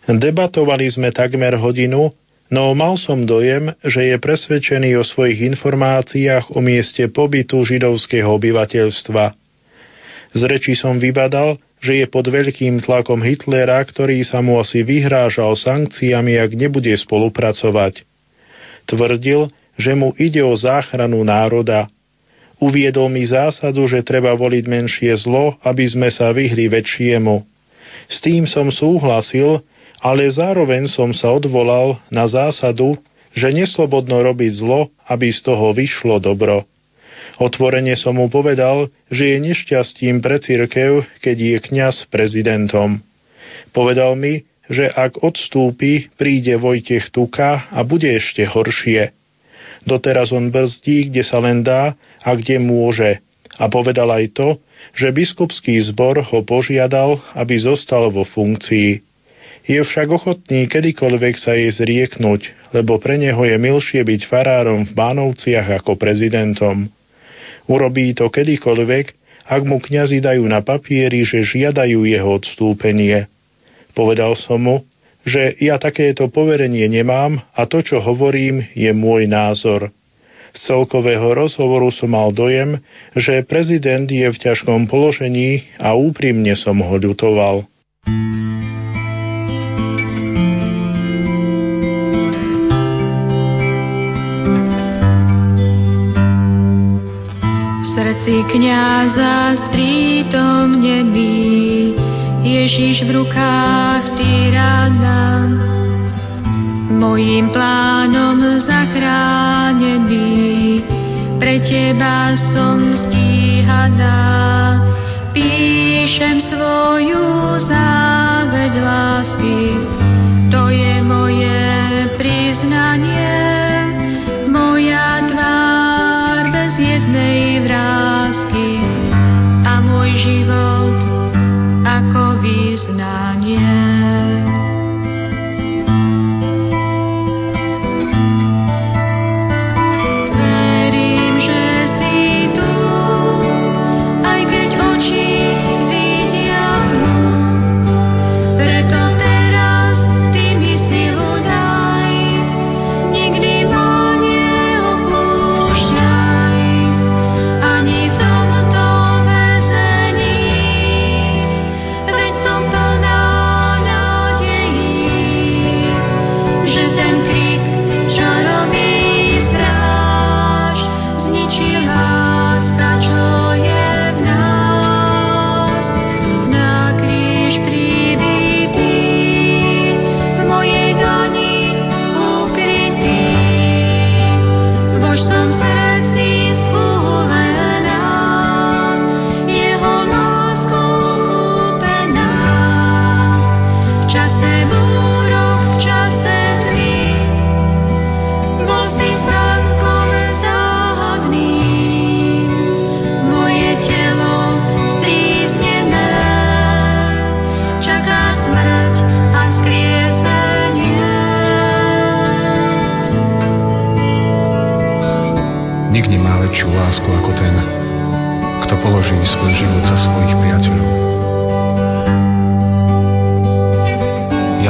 Debatovali sme takmer hodinu, no mal som dojem, že je presvedčený o svojich informáciách o mieste pobytu židovského obyvateľstva. Z reči som vybadal, že je pod veľkým tlakom Hitlera, ktorý sa mu asi vyhrážal sankciami, ak nebude spolupracovať. Tvrdil, že mu ide o záchranu národa – Uviedol mi zásadu, že treba voliť menšie zlo, aby sme sa vyhli väčšiemu. S tým som súhlasil, ale zároveň som sa odvolal na zásadu, že neslobodno robiť zlo, aby z toho vyšlo dobro. Otvorene som mu povedal, že je nešťastím pre církev, keď je kňaz prezidentom. Povedal mi, že ak odstúpi, príde Vojtech Tuka a bude ešte horšie. Doteraz on brzdí, kde sa len dá a kde môže. A povedal aj to, že biskupský zbor ho požiadal, aby zostal vo funkcii. Je však ochotný kedykoľvek sa jej zrieknúť, lebo pre neho je milšie byť farárom v Bánovciach ako prezidentom. Urobí to kedykoľvek, ak mu kňazi dajú na papieri, že žiadajú jeho odstúpenie. Povedal som mu, že ja takéto poverenie nemám a to, čo hovorím, je môj názor. Z celkového rozhovoru som mal dojem, že prezident je v ťažkom položení a úprimne som ho ľutoval. V srdci kniaza sprítomnený Ježiš v rukách tyrana, mojím plánom zachránený, pre teba som stíhaná. Píšem svoju záveď lásky, to je moje priznanie, moja tvár bez jednej vrázky a môj život ako vyznanie.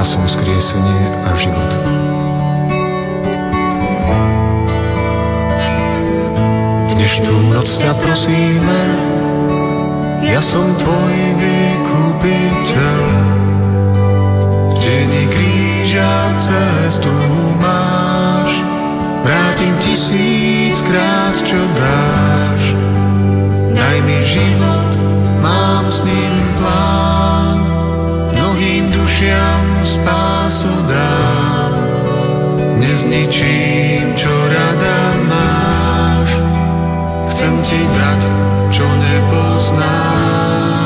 Som skriesenie a život. Dnešnú noc ťa prosíme, ja som tvoj vykupiteľ. V teni kríža cestu máš, vrátim tisíckrát, čo dáš. Daj mi život, mám s ním plán, mnohým dušiam spásu dám. Nezničím, čo rada máš, chcem ti dať, čo nepoznáš.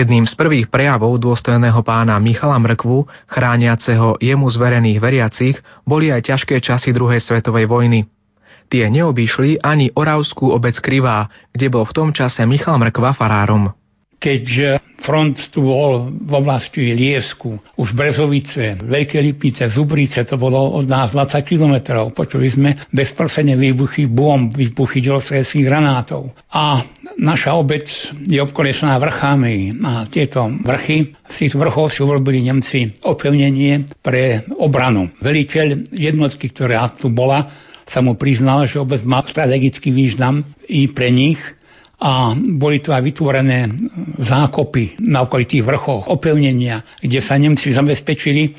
Jedným z prvých prejavov dôstojného pána Michala Mrkvu, chrániaceho jemu zverených veriacich, boli aj ťažké časy druhej svetovej vojny. Tie neobýšli ani Oravskú obec Krivá, kde bol v tom čase Michal Mrkva farárom keď front tu bol v oblasti Liesku, už Brezovice, Veľké Lipnice, Zubrice, to bolo od nás 20 kilometrov. Počuli sme bezprostredne výbuchy bomb, výbuchy ďalostredských granátov. A naša obec je obkolesená vrchami a tieto vrchy, z tých vrchov si urobili Nemci opevnenie pre obranu. Veliteľ jednotky, ktorá tu bola, sa mu priznal, že obec má strategický význam i pre nich a boli tu aj vytvorené zákopy na okolitých vrchoch, opevnenia, kde sa Nemci zabezpečili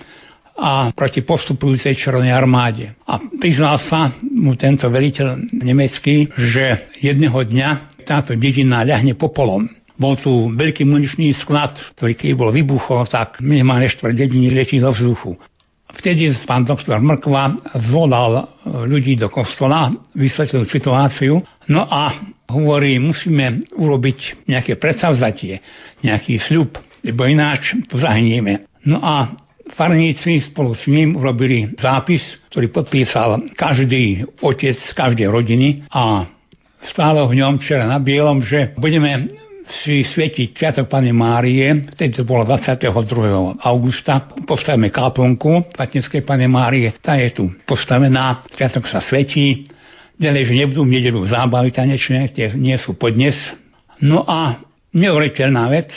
a proti postupujúcej červenej armáde. A priznal sa mu tento veliteľ nemecký, že jedného dňa táto dedina ľahne popolom. Bol tu veľký muničný sklad, ktorý keď bol vybuchol, tak minimálne štvrt dediny letí do vzduchu. Vtedy pán doktor Mrkva zvolal ľudí do kostola, vysvetlil situáciu, no a hovorí, musíme urobiť nejaké predsavzatie, nejaký sľub, lebo ináč to zahynieme. No a farníci spolu s ním urobili zápis, ktorý podpísal každý otec z každej rodiny a stálo v ňom včera na bielom, že budeme si svietiť Sviatok Pane Márie, vtedy to bolo 22. augusta, postavíme kaplnku Patnickej Pane Márie, tá je tu postavená, Sviatok sa svetí, ďalej, že nebudú v nedelu zábavy tanečné, tie nie sú podnes. No a neuveriteľná vec,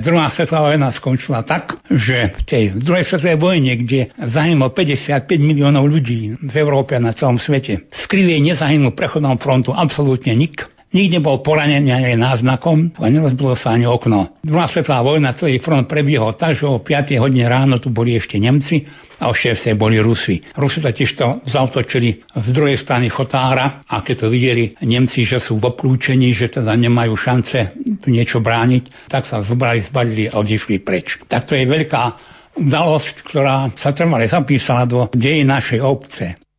Druhá svetová vojna skončila tak, že v tej druhej svetovej vojne, kde zahynulo 55 miliónov ľudí v Európe a na celom svete, v Krivej nezahynul prechodnom frontu absolútne nik. Nikde bol poranený ani náznakom a nerozbilo sa ani okno. Druhá svetová vojna, celý front prebiehol tak, že o 5 hodine ráno tu boli ešte Nemci a o 6 boli Rusi. Rusi totiž to zautočili z druhej strany Chotára a keď to videli Nemci, že sú v obklúčení, že teda nemajú šance tu niečo brániť, tak sa zobrali, zbalili a odišli preč. Tak to je veľká udalosť, ktorá sa trvale zapísala do dejí našej obce.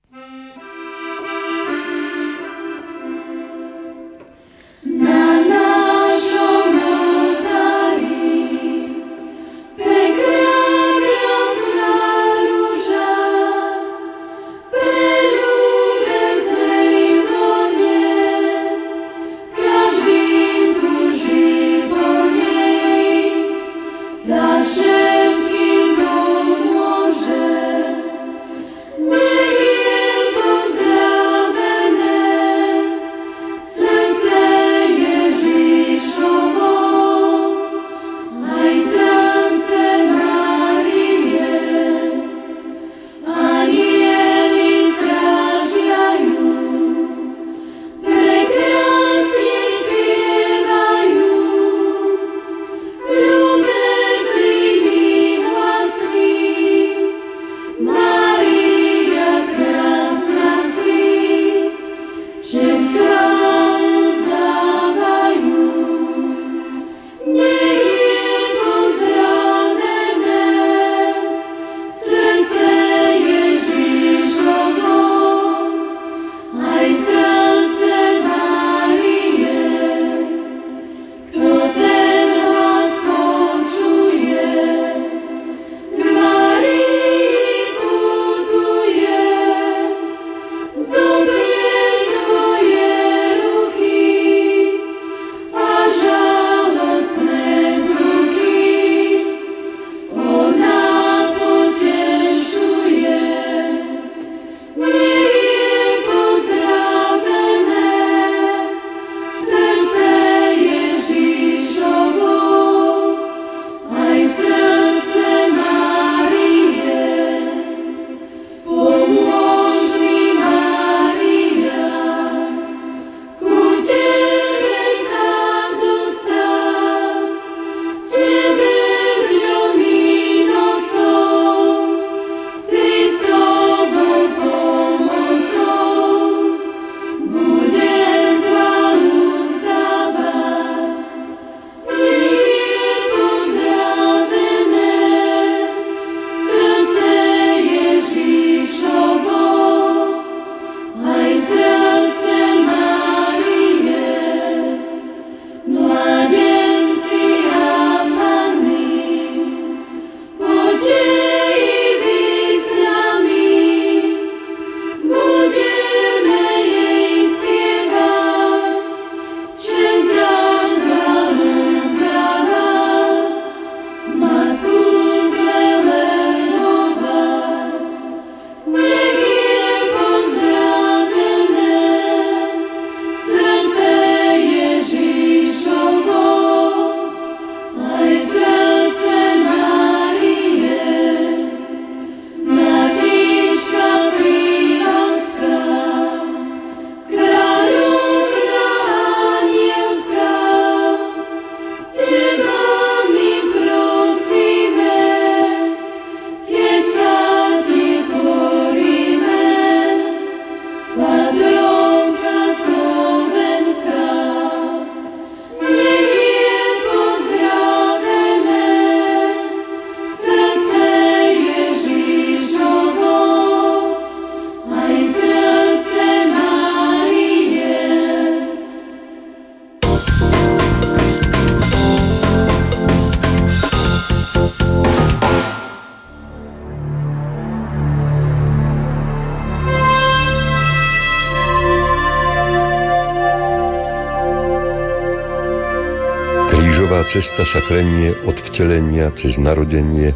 Cesta sa chrenie od vtelenia cez narodenie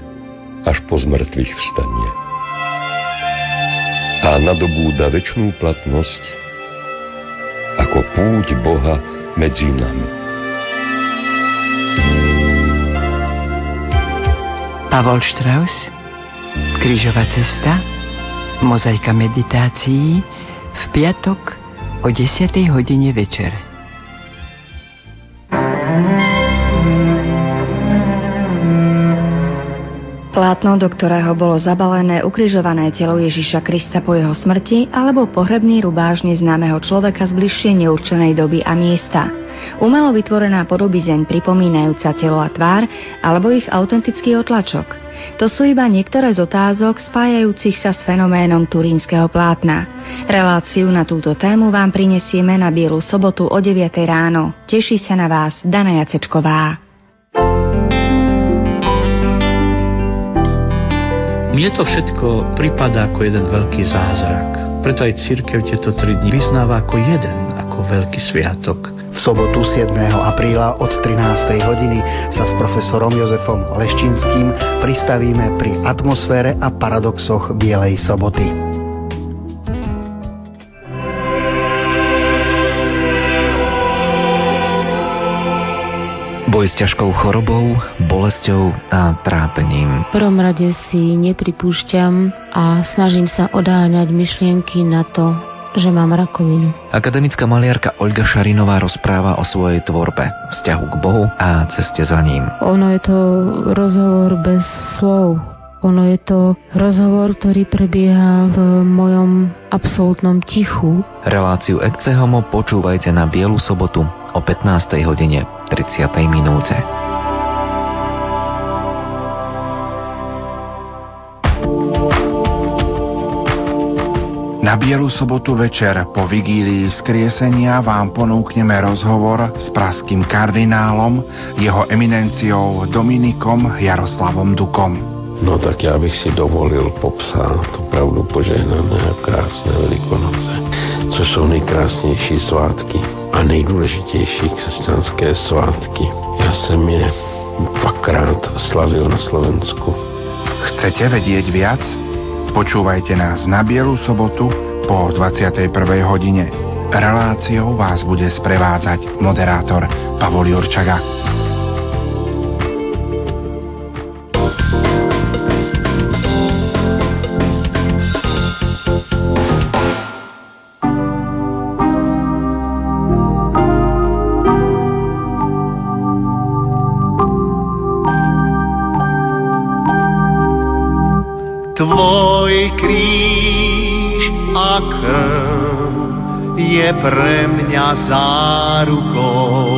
až po zmrtvých vstanie. A nadobúda väčšnú platnosť ako púť Boha medzi nami. Pavol Strauss, Krížová cesta, mozaika meditácií v piatok o 10. hodine večer. Plátno, do ktorého bolo zabalené ukrižované telo Ježiša Krista po jeho smrti, alebo pohrebný rubáž neznámeho človeka z bližšie neurčenej doby a miesta. Umelo vytvorená podobizeň pripomínajúca telo a tvár, alebo ich autentický otlačok. To sú iba niektoré z otázok spájajúcich sa s fenoménom turínskeho plátna. Reláciu na túto tému vám prinesieme na Bielu sobotu o 9 ráno. Teší sa na vás Dana Jacečková. Mne to všetko pripadá ako jeden veľký zázrak. Preto aj církev tieto tri dni vyznáva ako jeden, ako veľký sviatok. V sobotu 7. apríla od 13. hodiny sa s profesorom Jozefom Leščinským pristavíme pri atmosfére a paradoxoch Bielej soboty. Boj s ťažkou chorobou, bolesťou a trápením. V prvom rade si nepripúšťam a snažím sa odáňať myšlienky na to, že mám rakovinu. Akademická maliarka Olga Šarinová rozpráva o svojej tvorbe, vzťahu k Bohu a ceste za ním. Ono je to rozhovor bez slov. Ono je to rozhovor, ktorý prebieha v mojom absolútnom tichu. Reláciu Ecce Homo počúvajte na Bielu sobotu o 15. hodine 30. minúte. Na Bielu sobotu večer po vigílii skriesenia vám ponúkneme rozhovor s praským kardinálom, jeho eminenciou Dominikom Jaroslavom Dukom. No tak ja bych si dovolil popsat opravdu požehnané a krásné Velikonoce, což jsou nejkrásnější svátky a nejdůležitější křesťanské svátky. Já jsem je dvakrát slavil na Slovensku. Chcete vedieť viac? Počúvajte nás na Bielu sobotu po 21. hodine. Reláciou vás bude sprevádzať moderátor Pavol Jurčaga. Je pre mňa zárukou,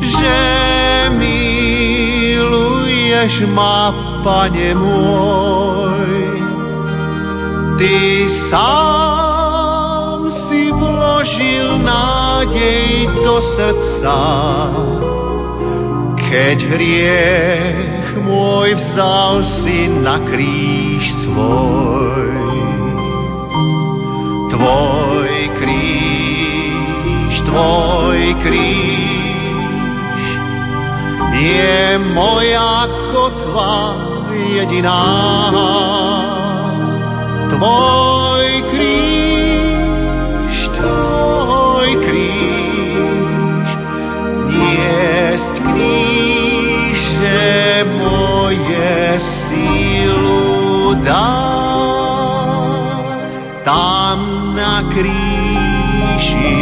že miluješ ma, Pane môj. Ty sám si vložil nádej do srdca, keď hriech môj vzal si na kríž svoj. Tvoj kríž, tvoj kríž je moja kotva jediná. Tvoj kríž, sílu dá. Tam na kríži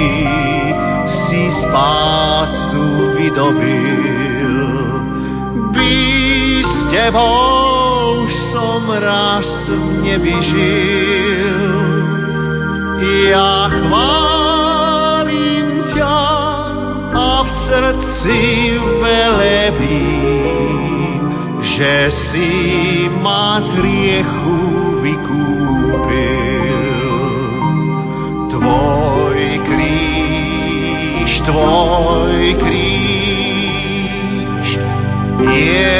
si spásu vydobil. By s tebou som raz v nebi žil. Ja chválim ťa a v srdci velebím, že si ma z hriechu vykúpil. Tvoj kríž, tvoj kríž je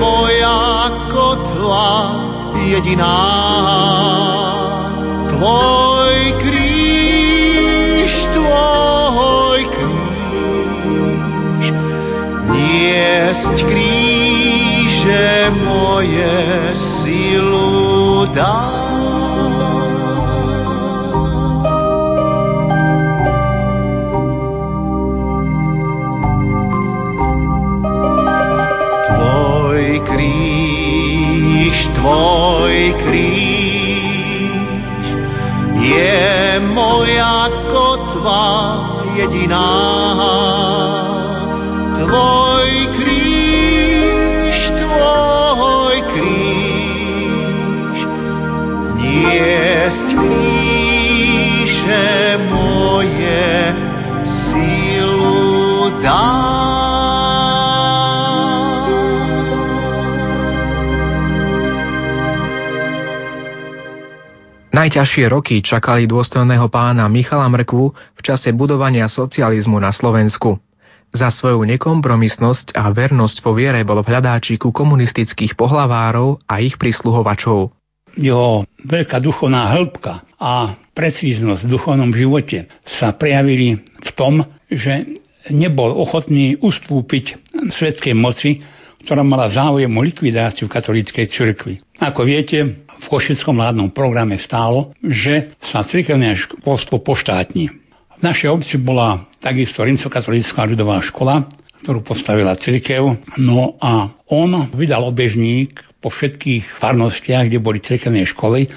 moja kotla jediná. Tvoj Tvoj kríž, tvoj kríž, niesť moje. Najťažšie roky čakali dôstojného pána Michala Mrkvu v čase budovania socializmu na Slovensku. Za svoju nekompromisnosť a vernosť po viere bol v hľadáčiku komunistických pohlavárov a ich prisluhovačov. Jeho veľká duchovná hĺbka a precíznosť v duchovnom živote sa prejavili v tom, že nebol ochotný ustúpiť svetskej moci, ktorá mala záujem o likvidáciu katolíckej cirkvi. Ako viete, v Košickom vládnom programe stálo, že sa cirkevné školstvo poštátni. V našej obci bola takisto rimskokatolícká ľudová škola, ktorú postavila cirkev. No a on vydal obežník po všetkých farnostiach, kde boli cirkevné školy,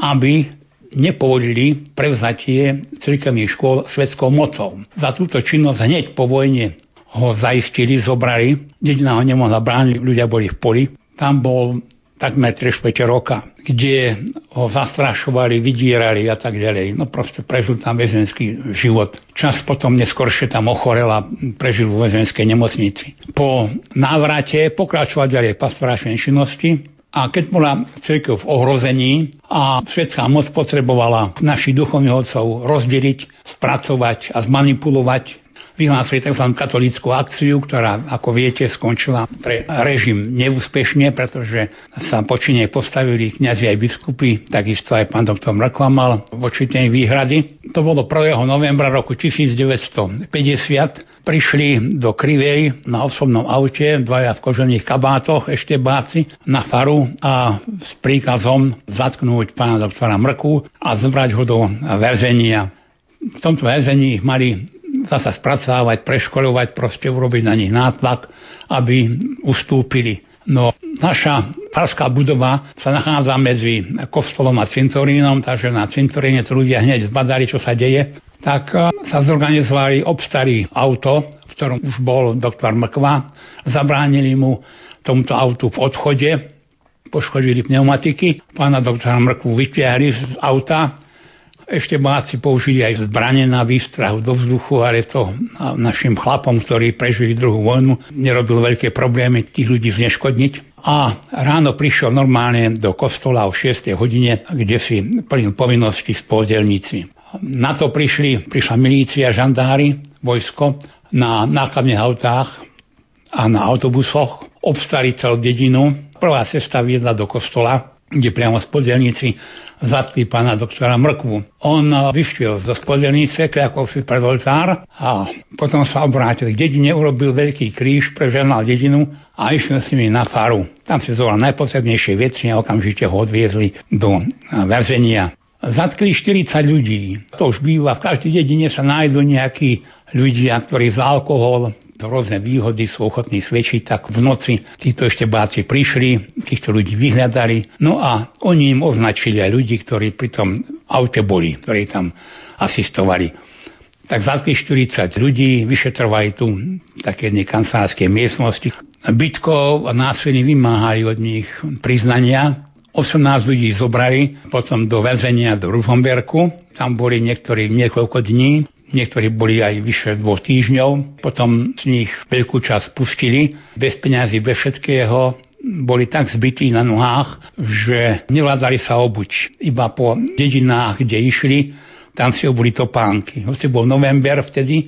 aby nepovolili prevzatie cirkevných škôl svetskou mocou. Za túto činnosť hneď po vojne ho zaistili, zobrali. Dedina ho nemohla brániť, ľudia boli v poli. Tam bol takmer 3 roka, kde ho zastrašovali, vydírali a tak ďalej. No proste prežil tam väzenský život. Čas potom neskôršie tam ochorel a prežil vo väzenskej nemocnici. Po návrate pokračoval ďalej pastoračnej činnosti, a keď bola církev v ohrození a svetská moc potrebovala našich duchovných otcov rozdeliť, spracovať a zmanipulovať, vyhlásili tzv. katolícku akciu, ktorá, ako viete, skončila pre režim neúspešne, pretože sa počine postavili kniazy aj biskupy, takisto aj pán doktor Mrkva mal voči tej výhrady. To bolo 1. novembra roku 1950. Prišli do Krivej na osobnom aute, dvaja v kožených kabátoch, ešte báci, na faru a s príkazom zatknúť pána doktora Mrku a zobrať ho do väzenia. V tomto väzení mali zasa spracovať, preškolovať, proste urobiť na nich nátlak, aby ustúpili. No naša farská budova sa nachádza medzi kostolom a cintorínom, takže na cintoríne to ľudia hneď zbadali, čo sa deje. Tak e, sa zorganizovali obstarý auto, v ktorom už bol doktor Mrkva. Zabránili mu tomuto autu v odchode, poškodili pneumatiky. Pána doktora Mrkvu vytiahli z auta, ešte boháci použili aj zbranie na výstrach do vzduchu, ale to našim chlapom, ktorí prežili druhú vojnu, nerobilo veľké problémy tých ľudí zneškodniť. A ráno prišiel normálne do kostola o 6. hodine, kde si plnil povinnosti s pozdelníci. Na to prišli, prišla milícia, žandári, vojsko na nákladných autách a na autobusoch, obstali celú dedinu. Prvá cesta viedla do kostola, kde priamo z podelníci zatkli pána doktora Mrkvu. On vyšiel zo spodelnice, kľakol si pred oltár a potom sa obrátil k dedine, urobil veľký kríž, preženal dedinu a išiel s nimi na faru. Tam si zvolal najpotrebnejšie veci a okamžite ho odviezli do väzenia. Zatkli 40 ľudí. To už býva, v každej dedine sa nájdú nejakí ľudia, ktorí za alkohol, rôzne výhody sú ochotní svedčiť, tak v noci títo ešte báci prišli, týchto ľudí vyhľadali, no a oni im označili aj ľudí, ktorí pri tom aute boli, ktorí tam asistovali. Tak zatkli 40 ľudí, vyšetrovali tu také jednej kancelárskej miestnosti. Bytkov a násilne vymáhali od nich priznania. 18 ľudí zobrali potom do väzenia do Rufomberku. Tam boli niektorí niekoľko dní niektorí boli aj vyše dvoch týždňov, potom z nich veľkú časť pustili, bez peňazí, bez všetkého, boli tak zbytí na nohách, že nevládali sa obuť. Iba po dedinách, kde išli, tam si obuli topánky. Hoci bol november vtedy,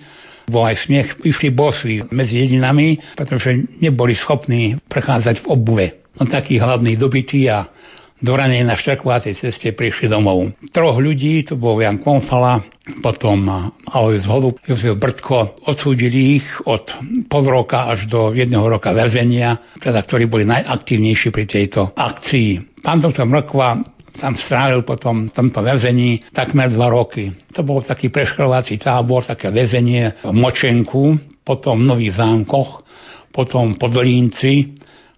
bol aj smiech, išli bosy medzi jedinami, pretože neboli schopní prechádzať v obuve. No taký hladný dobytý a do ranej na štrkovacej ceste prišli domov. Troch ľudí, to bol Jan Konfala, potom Alois Holub, Jozef Brtko, odsúdili ich od pol roka až do jedného roka väzenia, teda ktorí boli najaktívnejší pri tejto akcii. Pán doktor Mrkva tam strávil potom v tomto väzení takmer dva roky. To bol taký preškrovací tábor, také väzenie v Močenku, potom v Nových zámkoch, potom v Podolínci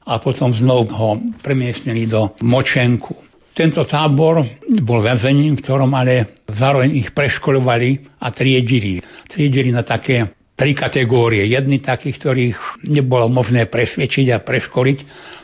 a potom znovu ho premiestnili do Močenku. Tento tábor bol väzením, v ktorom ale zároveň ich preškolovali a triedili. Triedili na také tri kategórie. Jedni takých, ktorých nebolo možné presvedčiť a preškoliť,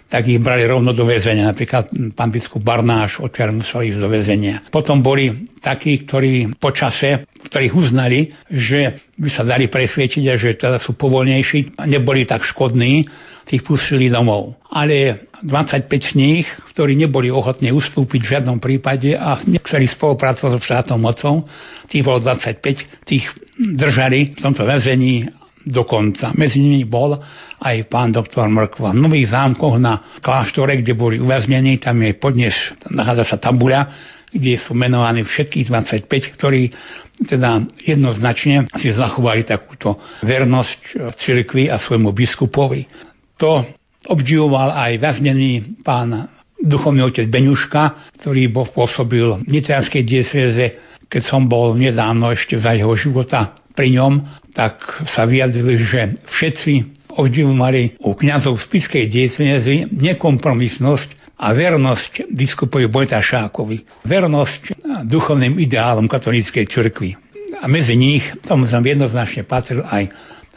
tak ich brali rovno do väzenia. Napríklad pán biskup Barnáš odtiaľ musel ísť do väzenia. Potom boli takí, ktorí po čase, ktorých uznali, že by sa dali presvietiť a že teda sú povolnejší neboli tak škodní, tých pustili domov. Ale 25 z nich, ktorí neboli ochotní ustúpiť v žiadnom prípade a niektorí spolupracovali so štátnou mocou, tých bolo 25, tých držali v tomto väzení do konca. Medzi nimi bol aj pán doktor Mrkva. V Nových zámkoch na kláštore, kde boli uväznení, tam je podnes, nachádza sa tabuľa, kde sú menovaní všetkých 25, ktorí teda jednoznačne si zachovali takúto vernosť cirkvi a svojmu biskupovi. To obdivoval aj väznený pán duchovný otec Beňuška, ktorý bol pôsobil v Nitrianskej diecéze, keď som bol nedávno ešte za jeho života pri ňom, tak sa vyjadrili, že všetci obdivovali u kniazov spiskej diecézy nekompromisnosť a vernosť biskupovi Bojtašákovi. Vernosť duchovným ideálom katolíckej cirkvi. A medzi nich, tomu som jednoznačne patril aj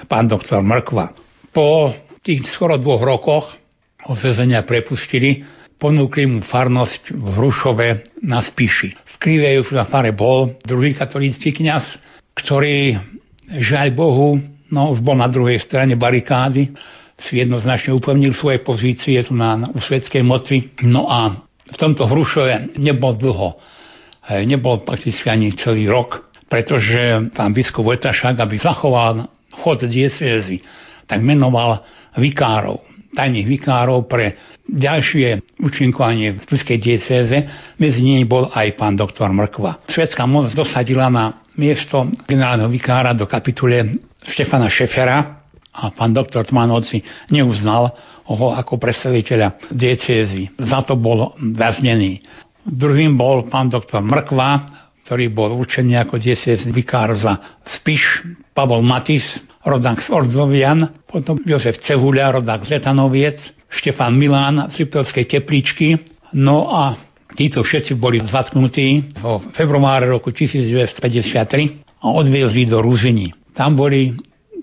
pán doktor Mrkva. Po tých skoro dvoch rokoch ho väzenia prepustili, ponúkli mu farnosť v Hrušove na Spiši. V Kriveju na fare bol druhý katolícky kňaz, ktorý, žiaľ Bohu, no už bol na druhej strane barikády, si jednoznačne upevnil svoje pozície tu na, na u svetskej moci. No a v tomto Hrušove nebol dlho. Nebol prakticky ani celý rok, pretože pán biskup Vojtašák, aby zachoval chod diecézy, tak menoval vikárov, tajných vikárov pre ďalšie účinkovanie v Spiskej diecéze. Medzi nimi bol aj pán doktor Mrkva. Švedská moc dosadila na miesto generálneho vikára do kapitule Štefana Šefera a pán doktor Tmanovci neuznal ho ako predstaviteľa diecézy. Za to bol väznený. Druhým bol pán doktor Mrkva, ktorý bol určený ako diecézny vikár za Spiš, Pavol Matis, rodák z Ordzovian, potom Jozef Cehulia, rodák z Letanoviec, Štefan Milán z Liptovskej Tepličky, no a Títo všetci boli zatknutí vo februáre roku 1953 a odviezli do Ruzini. Tam boli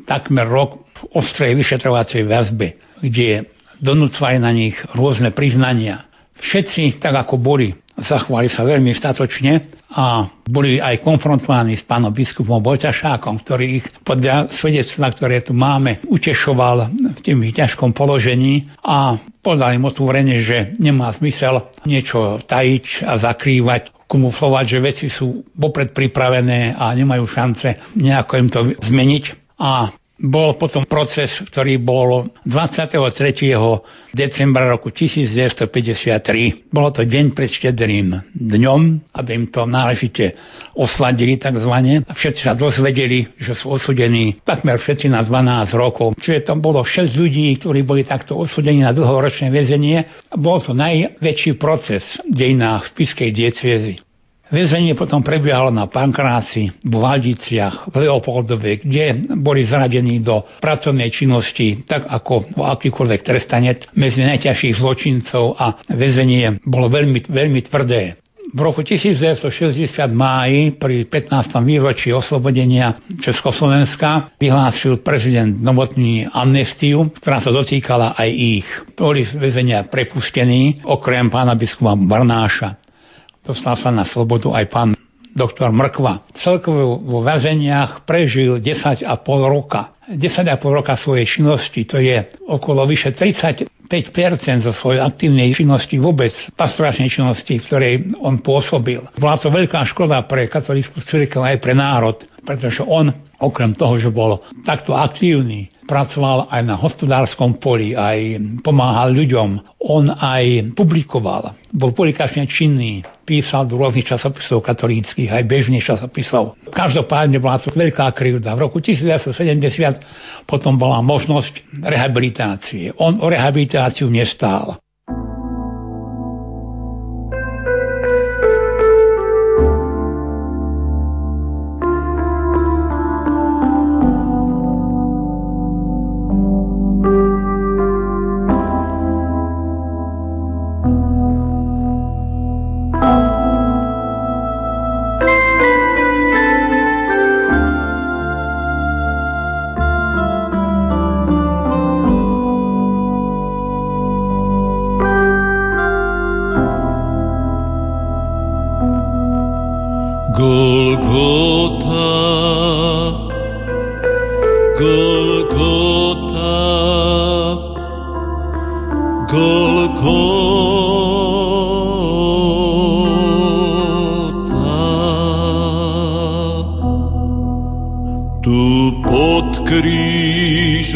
takmer rok v ostrej vyšetrovacej väzbe, kde donúcovali na nich rôzne priznania. Všetci, tak ako boli, zachovali sa veľmi statočne a boli aj konfrontovaní s pánom biskupom Bojtašákom, ktorý ich podľa svedectva, ktoré tu máme, utešoval v tým ťažkom položení a povedal im otvorene, že nemá zmysel niečo tajiť a zakrývať, kumuflovať, že veci sú popred pripravené a nemajú šance nejako im to zmeniť. A bol potom proces, ktorý bol 23. decembra roku 1953. Bolo to deň pred štedrým dňom, aby im to náležite osladili takzvané. A všetci sa dozvedeli, že sú osudení takmer všetci na 12 rokov. Čiže to bolo 6 ľudí, ktorí boli takto osudení na dlhoročné väzenie. Bol to najväčší proces v dejinách spiskej dieciezy. Väzenie potom prebiehalo na Pankráci, v Valdiciach, v Leopoldove, kde boli zradení do pracovnej činnosti, tak ako akýkoľvek trestanec medzi najťažších zločincov a väzenie bolo veľmi, veľmi tvrdé. V roku 1960 máji pri 15. výročí oslobodenia Československa vyhlásil prezident Novotný amnestiu, ktorá sa dotýkala aj ich. Boli väzenia prepustení, okrem pána biskupa Barnáša dostal sa na slobodu aj pán doktor Mrkva. Celkovo vo väzeniach prežil 10,5 roka. 10,5 roka svojej činnosti, to je okolo vyše 35% zo svojej aktívnej činnosti vôbec, pastoračnej činnosti, v ktorej on pôsobil. Bola to veľká škoda pre katolickú cirkev aj pre národ, pretože on, okrem toho, že bol takto aktívny, pracoval aj na hospodárskom poli, aj pomáhal ľuďom. On aj publikoval, bol publikačne činný, písal do rôznych časopisov katolíckých, aj bežných časopisov. Každopádne bola to veľká krivda. V roku 1970 potom bola možnosť rehabilitácie. On o rehabilitáciu nestál.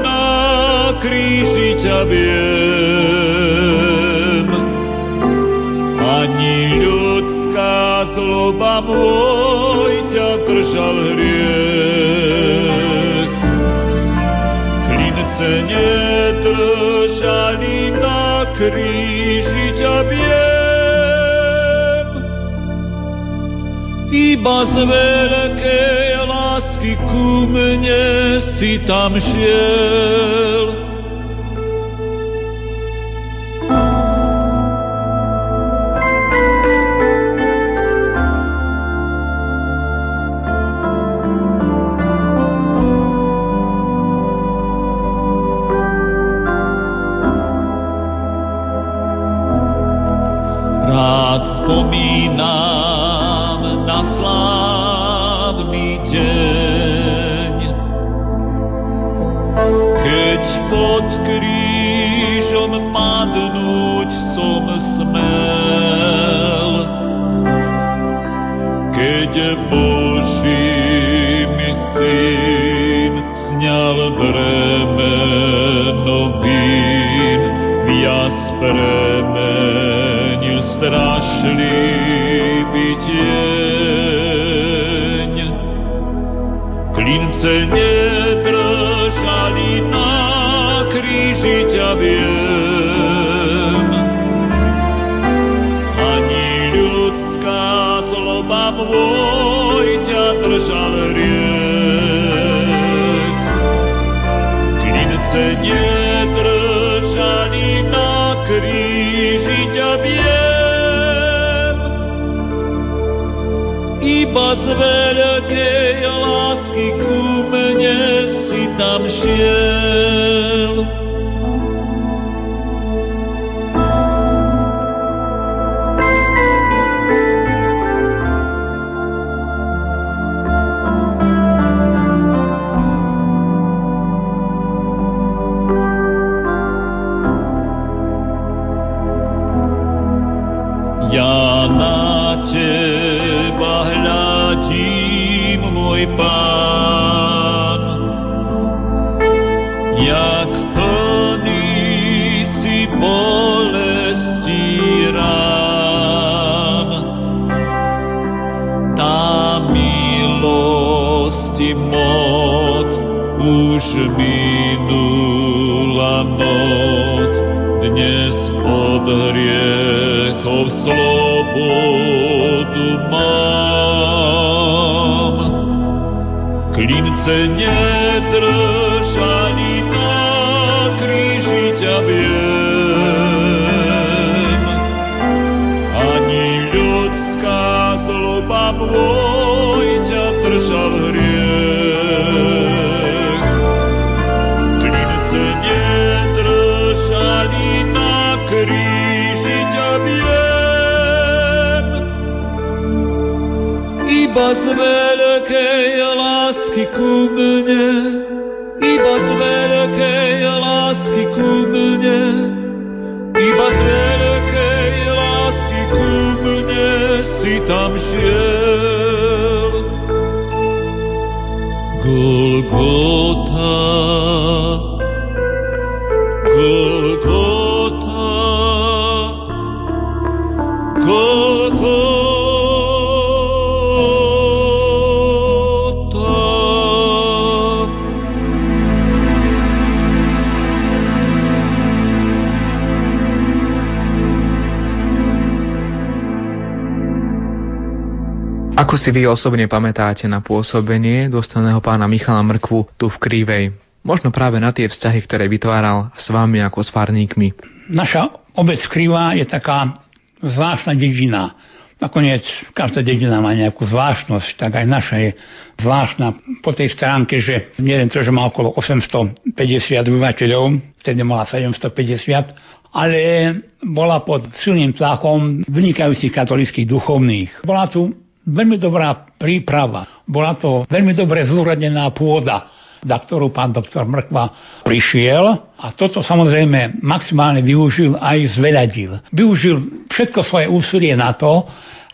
na kríži ťa viem. Ani ľudská zloba môj ťa držal hriech. Klince nie držali na kríži Iba z veľkej lásky ku mne si tam šiel. you. Si vy osobne pamätáte na pôsobenie dostaného pána Michala Mrkvu tu v Krívej? Možno práve na tie vzťahy, ktoré vytváral s vami ako s farníkmi. Naša obec Kriva je taká zvláštna dedina. Nakoniec každá dedina má nejakú zvláštnosť, tak aj naša je zvláštna po tej stránke, že nielen to, že má okolo 850 obyvateľov, vtedy mala 750, ale bola pod silným tlakom vynikajúcich katolických duchovných. Bola tu veľmi dobrá príprava, bola to veľmi dobre zúradená pôda, na ktorú pán doktor Mrkva prišiel a toto samozrejme maximálne využil aj zveľadil. Využil všetko svoje úsilie na to,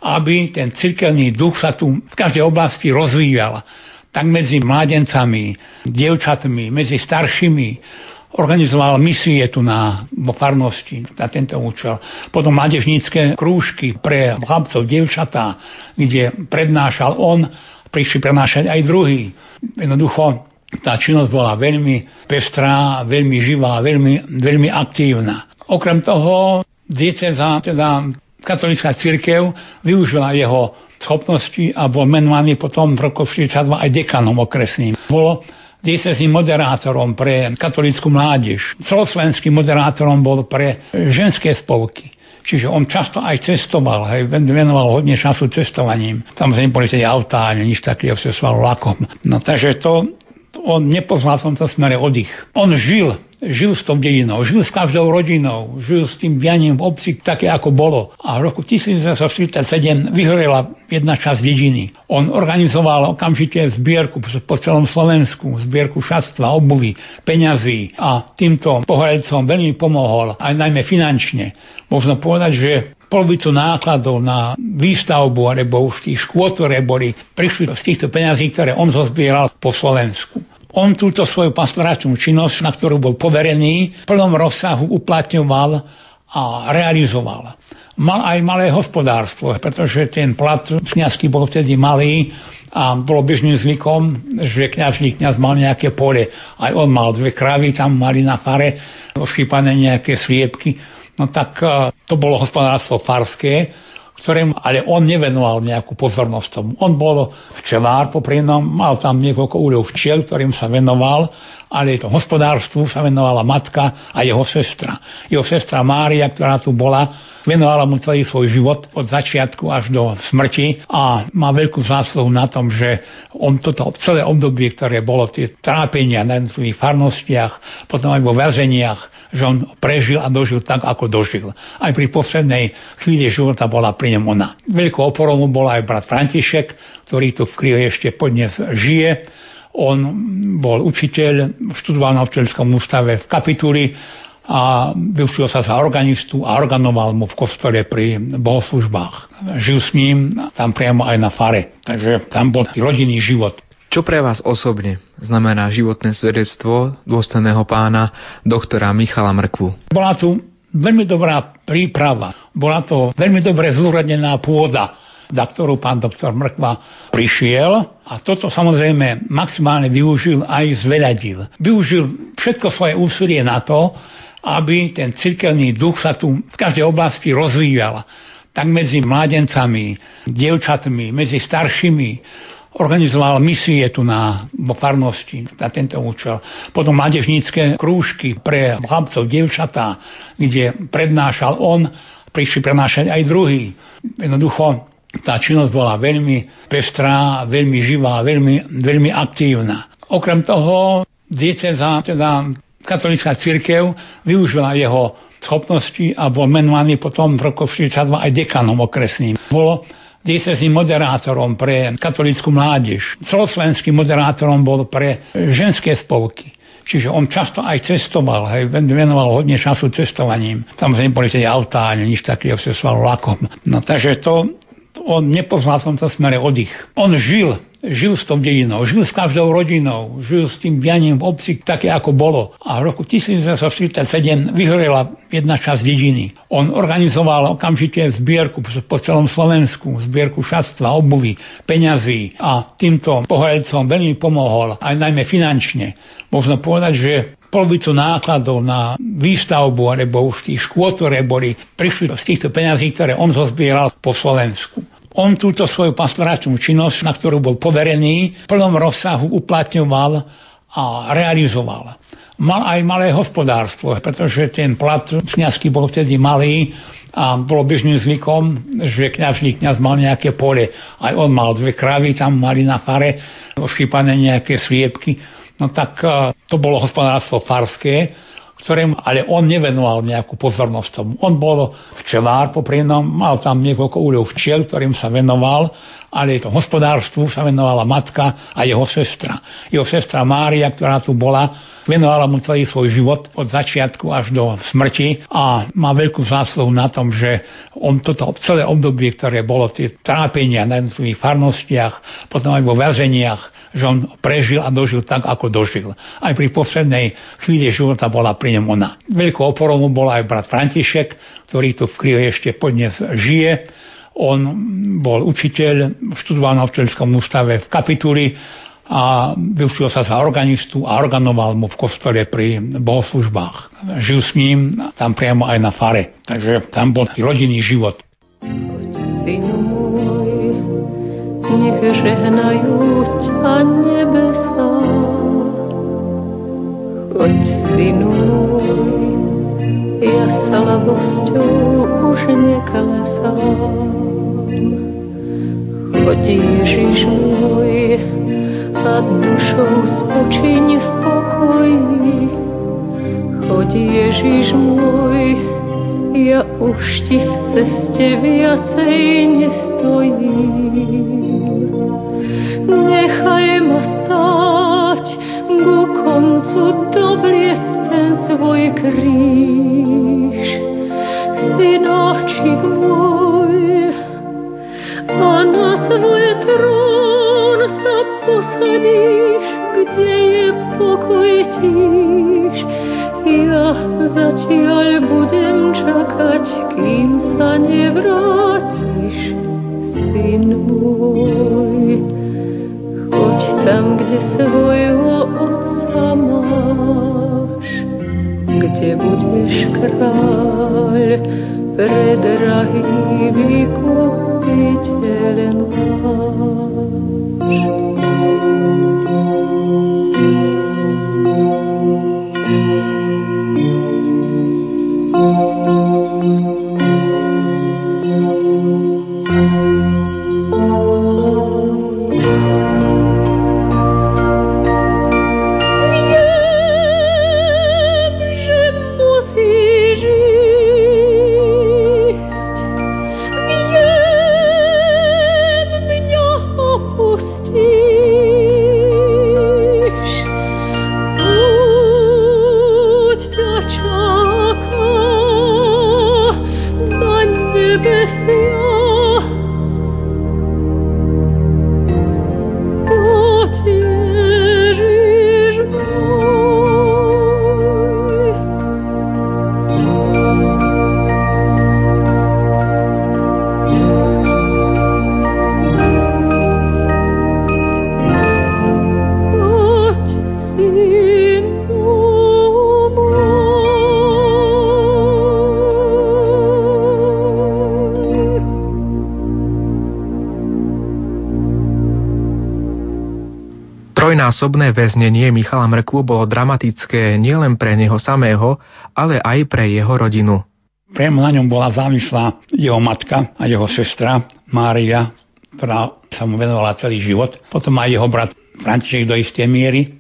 aby ten cirkevný duch sa tu v každej oblasti rozvíjal. Tak medzi mládencami, dievčatmi, medzi staršími, organizoval misie tu na vo farnosti na tento účel. Potom mládežnícke krúžky pre chlapcov, dievčatá, kde prednášal on, prišli prednášať aj druhý. Jednoducho tá činnosť bola veľmi pestrá, veľmi živá, veľmi, veľmi aktívna. Okrem toho, dieceza, teda katolická církev, využila jeho schopnosti a bol menovaný potom v roku 42 aj dekanom okresným. Bolo diecezným moderátorom pre katolickú mládež. Celoslovenským moderátorom bol pre ženské spolky. Čiže on často aj cestoval, hej, venoval hodne času cestovaním. Tam sa neboli tedy autá, nič takého, cestoval vlakom. No takže to, on nepoznal v tomto smere oddych. On žil, žil s tou dedinou, žil s každou rodinou, žil s tým dianím v obci také, ako bolo. A v roku 1947 vyhorela jedna časť dediny. On organizoval okamžite zbierku po celom Slovensku, zbierku šatstva, obuvy, peňazí a týmto pohľadcom veľmi pomohol, aj najmä finančne. Možno povedať, že polovicu nákladov na výstavbu alebo už tých škôl, ktoré boli, prišli z týchto peňazí, ktoré on zozbieral po Slovensku. On túto svoju pastoračnú činnosť, na ktorú bol poverený, v plnom rozsahu uplatňoval a realizoval. Mal aj malé hospodárstvo, pretože ten plat kniazský bol vtedy malý a bolo bežným zvykom, že kňažný kňaz mal nejaké pole. Aj on mal dve kravy, tam mali na fare ošípané nejaké sliepky no tak e, to bolo hospodárstvo farské, ktorým ale on nevenoval nejakú pozornosť tomu. On bol včelár poprínom, mal tam niekoľko úľov včiel, ktorým sa venoval, ale to hospodárstvu sa venovala matka a jeho sestra. Jeho sestra Mária, ktorá tu bola, venovala mu celý svoj život od začiatku až do smrti a má veľkú zásluhu na tom, že on toto celé obdobie, ktoré bolo tie trápenia na jednotlivých farnostiach, potom aj vo väzeniach, že on prežil a dožil tak, ako dožil. Aj pri poslednej chvíli života bola pri ňom ona. Veľkou oporou mu bol aj brat František, ktorý tu v Krive ešte podnes žije. On bol učiteľ, študoval na učiteľskom ústave v kapituli a vyučil sa za organistu a organoval mu v kostole pri bohoslužbách. Žil s ním tam priamo aj na fare. Takže tam bol rodinný život. Čo pre vás osobne znamená životné svedectvo dôstojného pána doktora Michala Mrkvu? Bola tu veľmi dobrá príprava, bola to veľmi dobre zúradená pôda, na ktorú pán doktor Mrkva prišiel a toto samozrejme maximálne využil aj zveľadil. Využil všetko svoje úsilie na to, aby ten cirkevný duch sa tu v každej oblasti rozvíjal. Tak medzi mládencami, dievčatmi, medzi staršími, organizoval misie tu na vo farnosti na tento účel. Potom mládežnícke krúžky pre chlapcov, dievčatá, kde prednášal on, prišli prednášať aj druhý. Jednoducho tá činnosť bola veľmi pestrá, veľmi živá, veľmi, veľmi aktívna. Okrem toho dieceza, teda katolická církev, využila jeho schopnosti a bol menovaný potom v roku 42 aj dekanom okresným. Bolo diecezným moderátorom pre katolickú mládež. Celoslovenským moderátorom bol pre ženské spolky. Čiže on často aj cestoval, hej, venoval hodne času cestovaním. Tam sme neboli tie autá, ani nič takého, cestoval vlakom. No takže to, on nepoznal v tomto smere oddych. On žil žil s tou dedinou, žil s každou rodinou, žil s tým dianím v obci také, ako bolo. A v roku 1947 vyhorela jedna časť dediny. On organizoval okamžite zbierku po celom Slovensku, zbierku šatstva, obuvy, peňazí a týmto pohľadcom veľmi pomohol, aj najmä finančne. Možno povedať, že polovicu nákladov na výstavbu alebo už tých škôl, ktoré boli, prišli z týchto peňazí, ktoré on zozbieral po Slovensku. On túto svoju pastoračnú činnosť, na ktorú bol poverený, v plnom rozsahu uplatňoval a realizoval. Mal aj malé hospodárstvo, pretože ten plat kniazský bol vtedy malý a bolo bežným zvykom, že kňažný kňaz mal nejaké pole. Aj on mal dve kravy, tam mali na fare ošípané nejaké sliepky. No tak eh, to bolo hospodárstvo farské ktorým ale on nevenoval nejakú pozornosť tomu. On bol včelár poprínom, mal tam niekoľko úľov včiel, ktorým sa venoval, ale to hospodárstvu sa venovala matka a jeho sestra. Jeho sestra Mária, ktorá tu bola, venovala mu celý svoj život od začiatku až do smrti a má veľkú zásluhu na tom, že on toto celé obdobie, ktoré bolo tie trápenia na jednotlivých farnostiach, potom aj vo väzeniach, že on prežil a dožil tak, ako dožil. Aj pri poslednej chvíli života bola pri ňom ona. Veľkou oporou mu bol aj brat František, ktorý tu v Krive ešte podnes žije. On bol učiteľ, študoval na učiteľskom ústave v kapituli a vyučil sa za organistu a organoval mu v kostole pri bohoslužbách. Žil s ním tam priamo aj na fare. Takže tam bol rodinný život. Synu nech žehnajú ťa nebesa. Choď, synu môj, ja slabosťou už neklesám. Choď, Ježiš môj, a dušou spočiň v pokoji. Choď, Ježiš môj, ja už ti v ceste viacej nestojím. Nechaj ma stáť ku koncu dovliec ten svoj kríž. Synočik môj, a na svoj trón sa posadíš, kde je pokoj tíž. Ja zatiaľ budem čakať, kým sa nevrátiš, syn tam, kde svojho otca máš, kde budeš kráľ, predrahý vykupiteľ náš. Trojnásobné väznenie Michala Mrku bolo dramatické nielen pre neho samého, ale aj pre jeho rodinu. Priamo na ňom bola závislá jeho matka a jeho sestra Mária, ktorá sa mu venovala celý život. Potom aj jeho brat František do istej miery.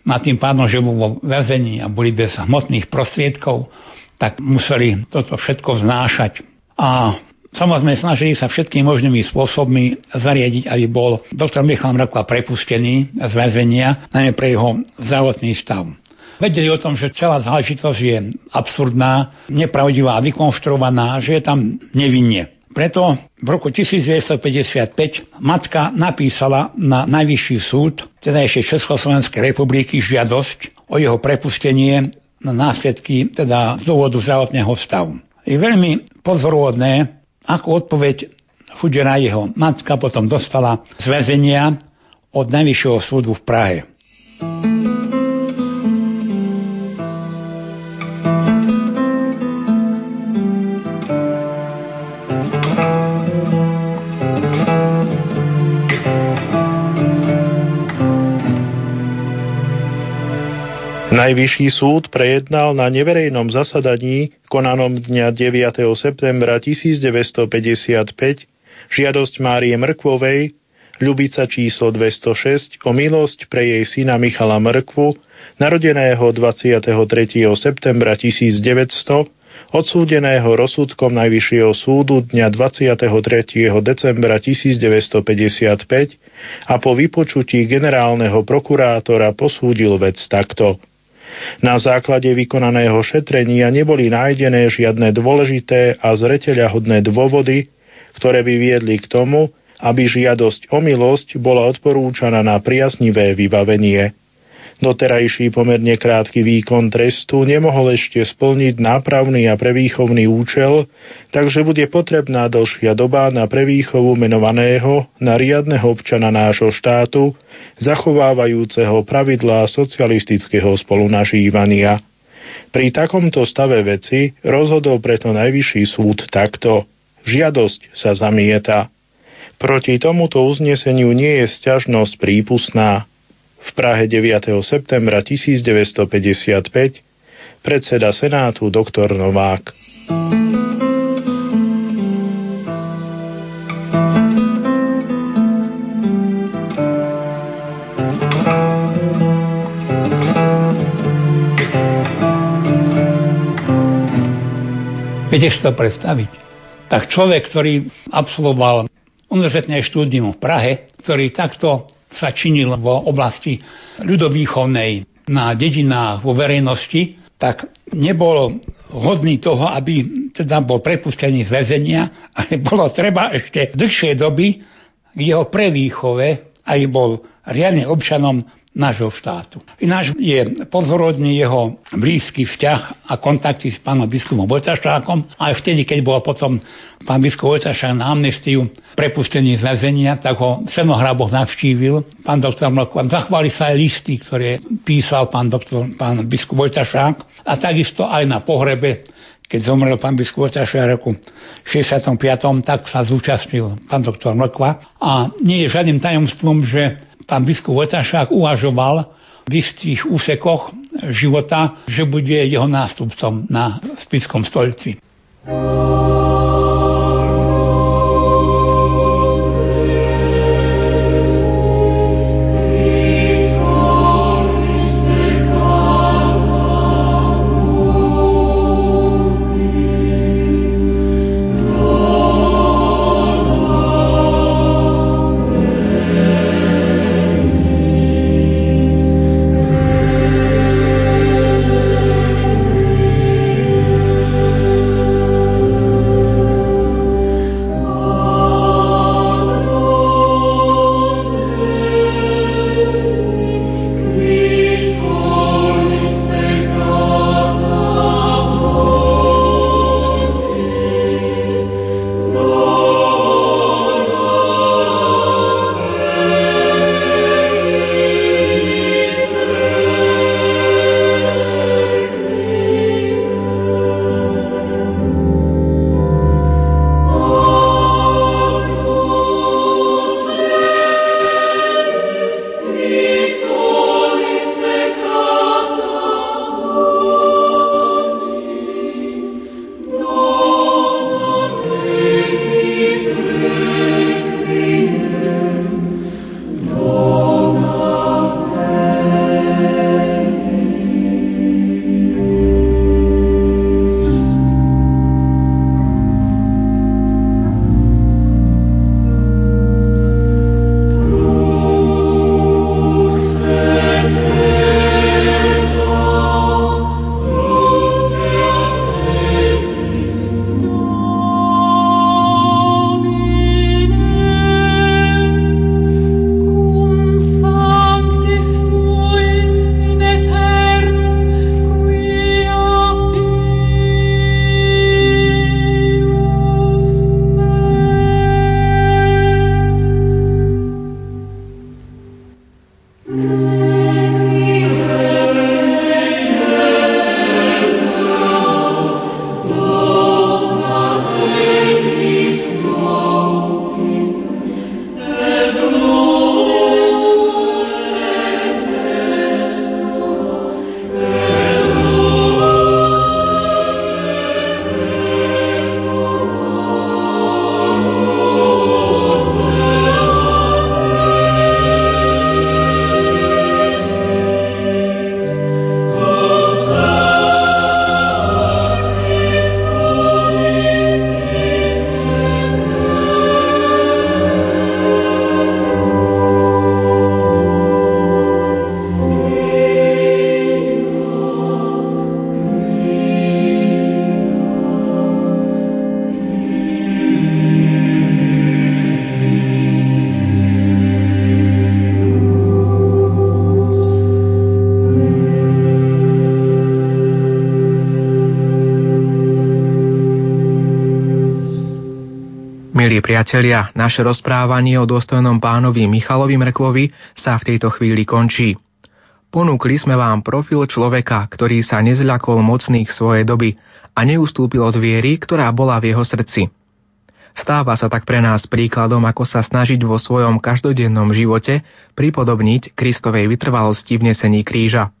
Na tým pádom, že bol vo väzení a boli bez hmotných prostriedkov, tak museli toto všetko znášať. A Samozrejme, snažili sa všetkými možnými spôsobmi zariadiť, aby bol doktor Michal Mrakva prepustený z väzenia, najmä pre jeho zdravotný stav. Vedeli o tom, že celá záležitosť je absurdná, nepravdivá, vykonštruovaná, že je tam nevinne. Preto v roku 1955 matka napísala na Najvyšší súd teda ešte Československej republiky žiadosť o jeho prepustenie na následky teda z dôvodu zdravotného stavu. Je veľmi pozoruhodné, ako odpoveď Fudžera jeho matka potom dostala z väzenia od Najvyššieho súdu v Prahe. Najvyšší súd prejednal na neverejnom zasadaní konanom dňa 9. septembra 1955 žiadosť Márie Mrkvovej, Ľubica číslo 206 o milosť pre jej syna Michala Mrkvu, narodeného 23. septembra 1900, odsúdeného rozsudkom Najvyššieho súdu dňa 23. decembra 1955 a po vypočutí generálneho prokurátora posúdil vec takto. Na základe vykonaného šetrenia neboli nájdené žiadne dôležité a zreteľahodné dôvody, ktoré by viedli k tomu, aby žiadosť o milosť bola odporúčaná na priaznivé vybavenie. Doterajší pomerne krátky výkon trestu nemohol ešte splniť nápravný a prevýchovný účel, takže bude potrebná dlhšia doba na prevýchovu menovaného na riadneho občana nášho štátu, zachovávajúceho pravidlá socialistického spolunažívania. Pri takomto stave veci rozhodol preto Najvyšší súd takto. Žiadosť sa zamieta. Proti tomuto uzneseniu nie je sťažnosť prípustná. V Prahe 9. septembra 1955 predseda Senátu doktor Novák. Viete si to predstaviť? Tak človek, ktorý absolvoval univerzitné štúdium v Prahe, ktorý takto sa činil v oblasti ľudovýchovnej na dedinách vo verejnosti, tak nebol hodný toho, aby teda bol prepustený z väzenia, ale bolo treba ešte dlhšie doby k jeho prevýchove, aby bol riadne občanom nášho štátu. Ináč je pozorodný jeho blízky vzťah a kontakty s pánom biskupom Vojtašákom. Aj vtedy, keď bol potom pán biskup Vojtašák na amnestiu prepustený z väzenia, tak ho v Senohraboch navštívil pán doktor Mlko. Zachvali sa aj listy, ktoré písal pán, doktor, pán biskup Vojtašák a takisto aj na pohrebe keď zomrel pán biskup Vojtašák roku 65. tak sa zúčastnil pán doktor Mlkva. A nie je žiadnym tajomstvom, že pán biskup Vojtašák uvažoval v istých úsekoch života, že bude jeho nástupcom na spiskom stolici. Milí priatelia, naše rozprávanie o dôstojnom pánovi Michalovi Mrkvovi sa v tejto chvíli končí. Ponúkli sme vám profil človeka, ktorý sa nezľakol mocných svojej doby a neustúpil od viery, ktorá bola v jeho srdci. Stáva sa tak pre nás príkladom, ako sa snažiť vo svojom každodennom živote pripodobniť Kristovej vytrvalosti v nesení kríža.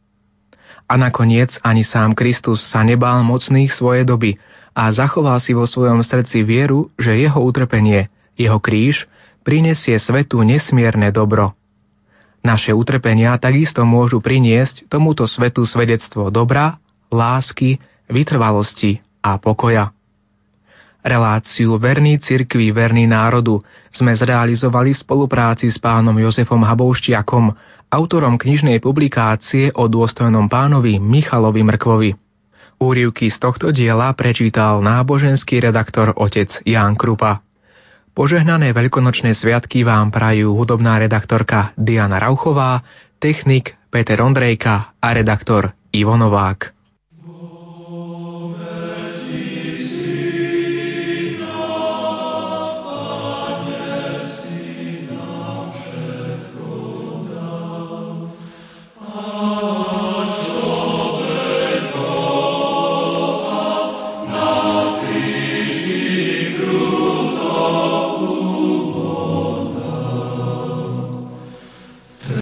A nakoniec ani sám Kristus sa nebál mocných svojej doby a zachoval si vo svojom srdci vieru, že jeho utrpenie, jeho kríž, prinesie svetu nesmierne dobro. Naše utrpenia takisto môžu priniesť tomuto svetu svedectvo dobra, lásky, vytrvalosti a pokoja. Reláciu Verný cirkvi, verný národu sme zrealizovali v spolupráci s pánom Jozefom Habouštiakom, autorom knižnej publikácie o dôstojnom pánovi Michalovi Mrkvovi. Úrivky z tohto diela prečítal náboženský redaktor otec Ján Krupa. Požehnané veľkonočné sviatky vám prajú hudobná redaktorka Diana Rauchová, technik Peter Ondrejka a redaktor Ivo Novák.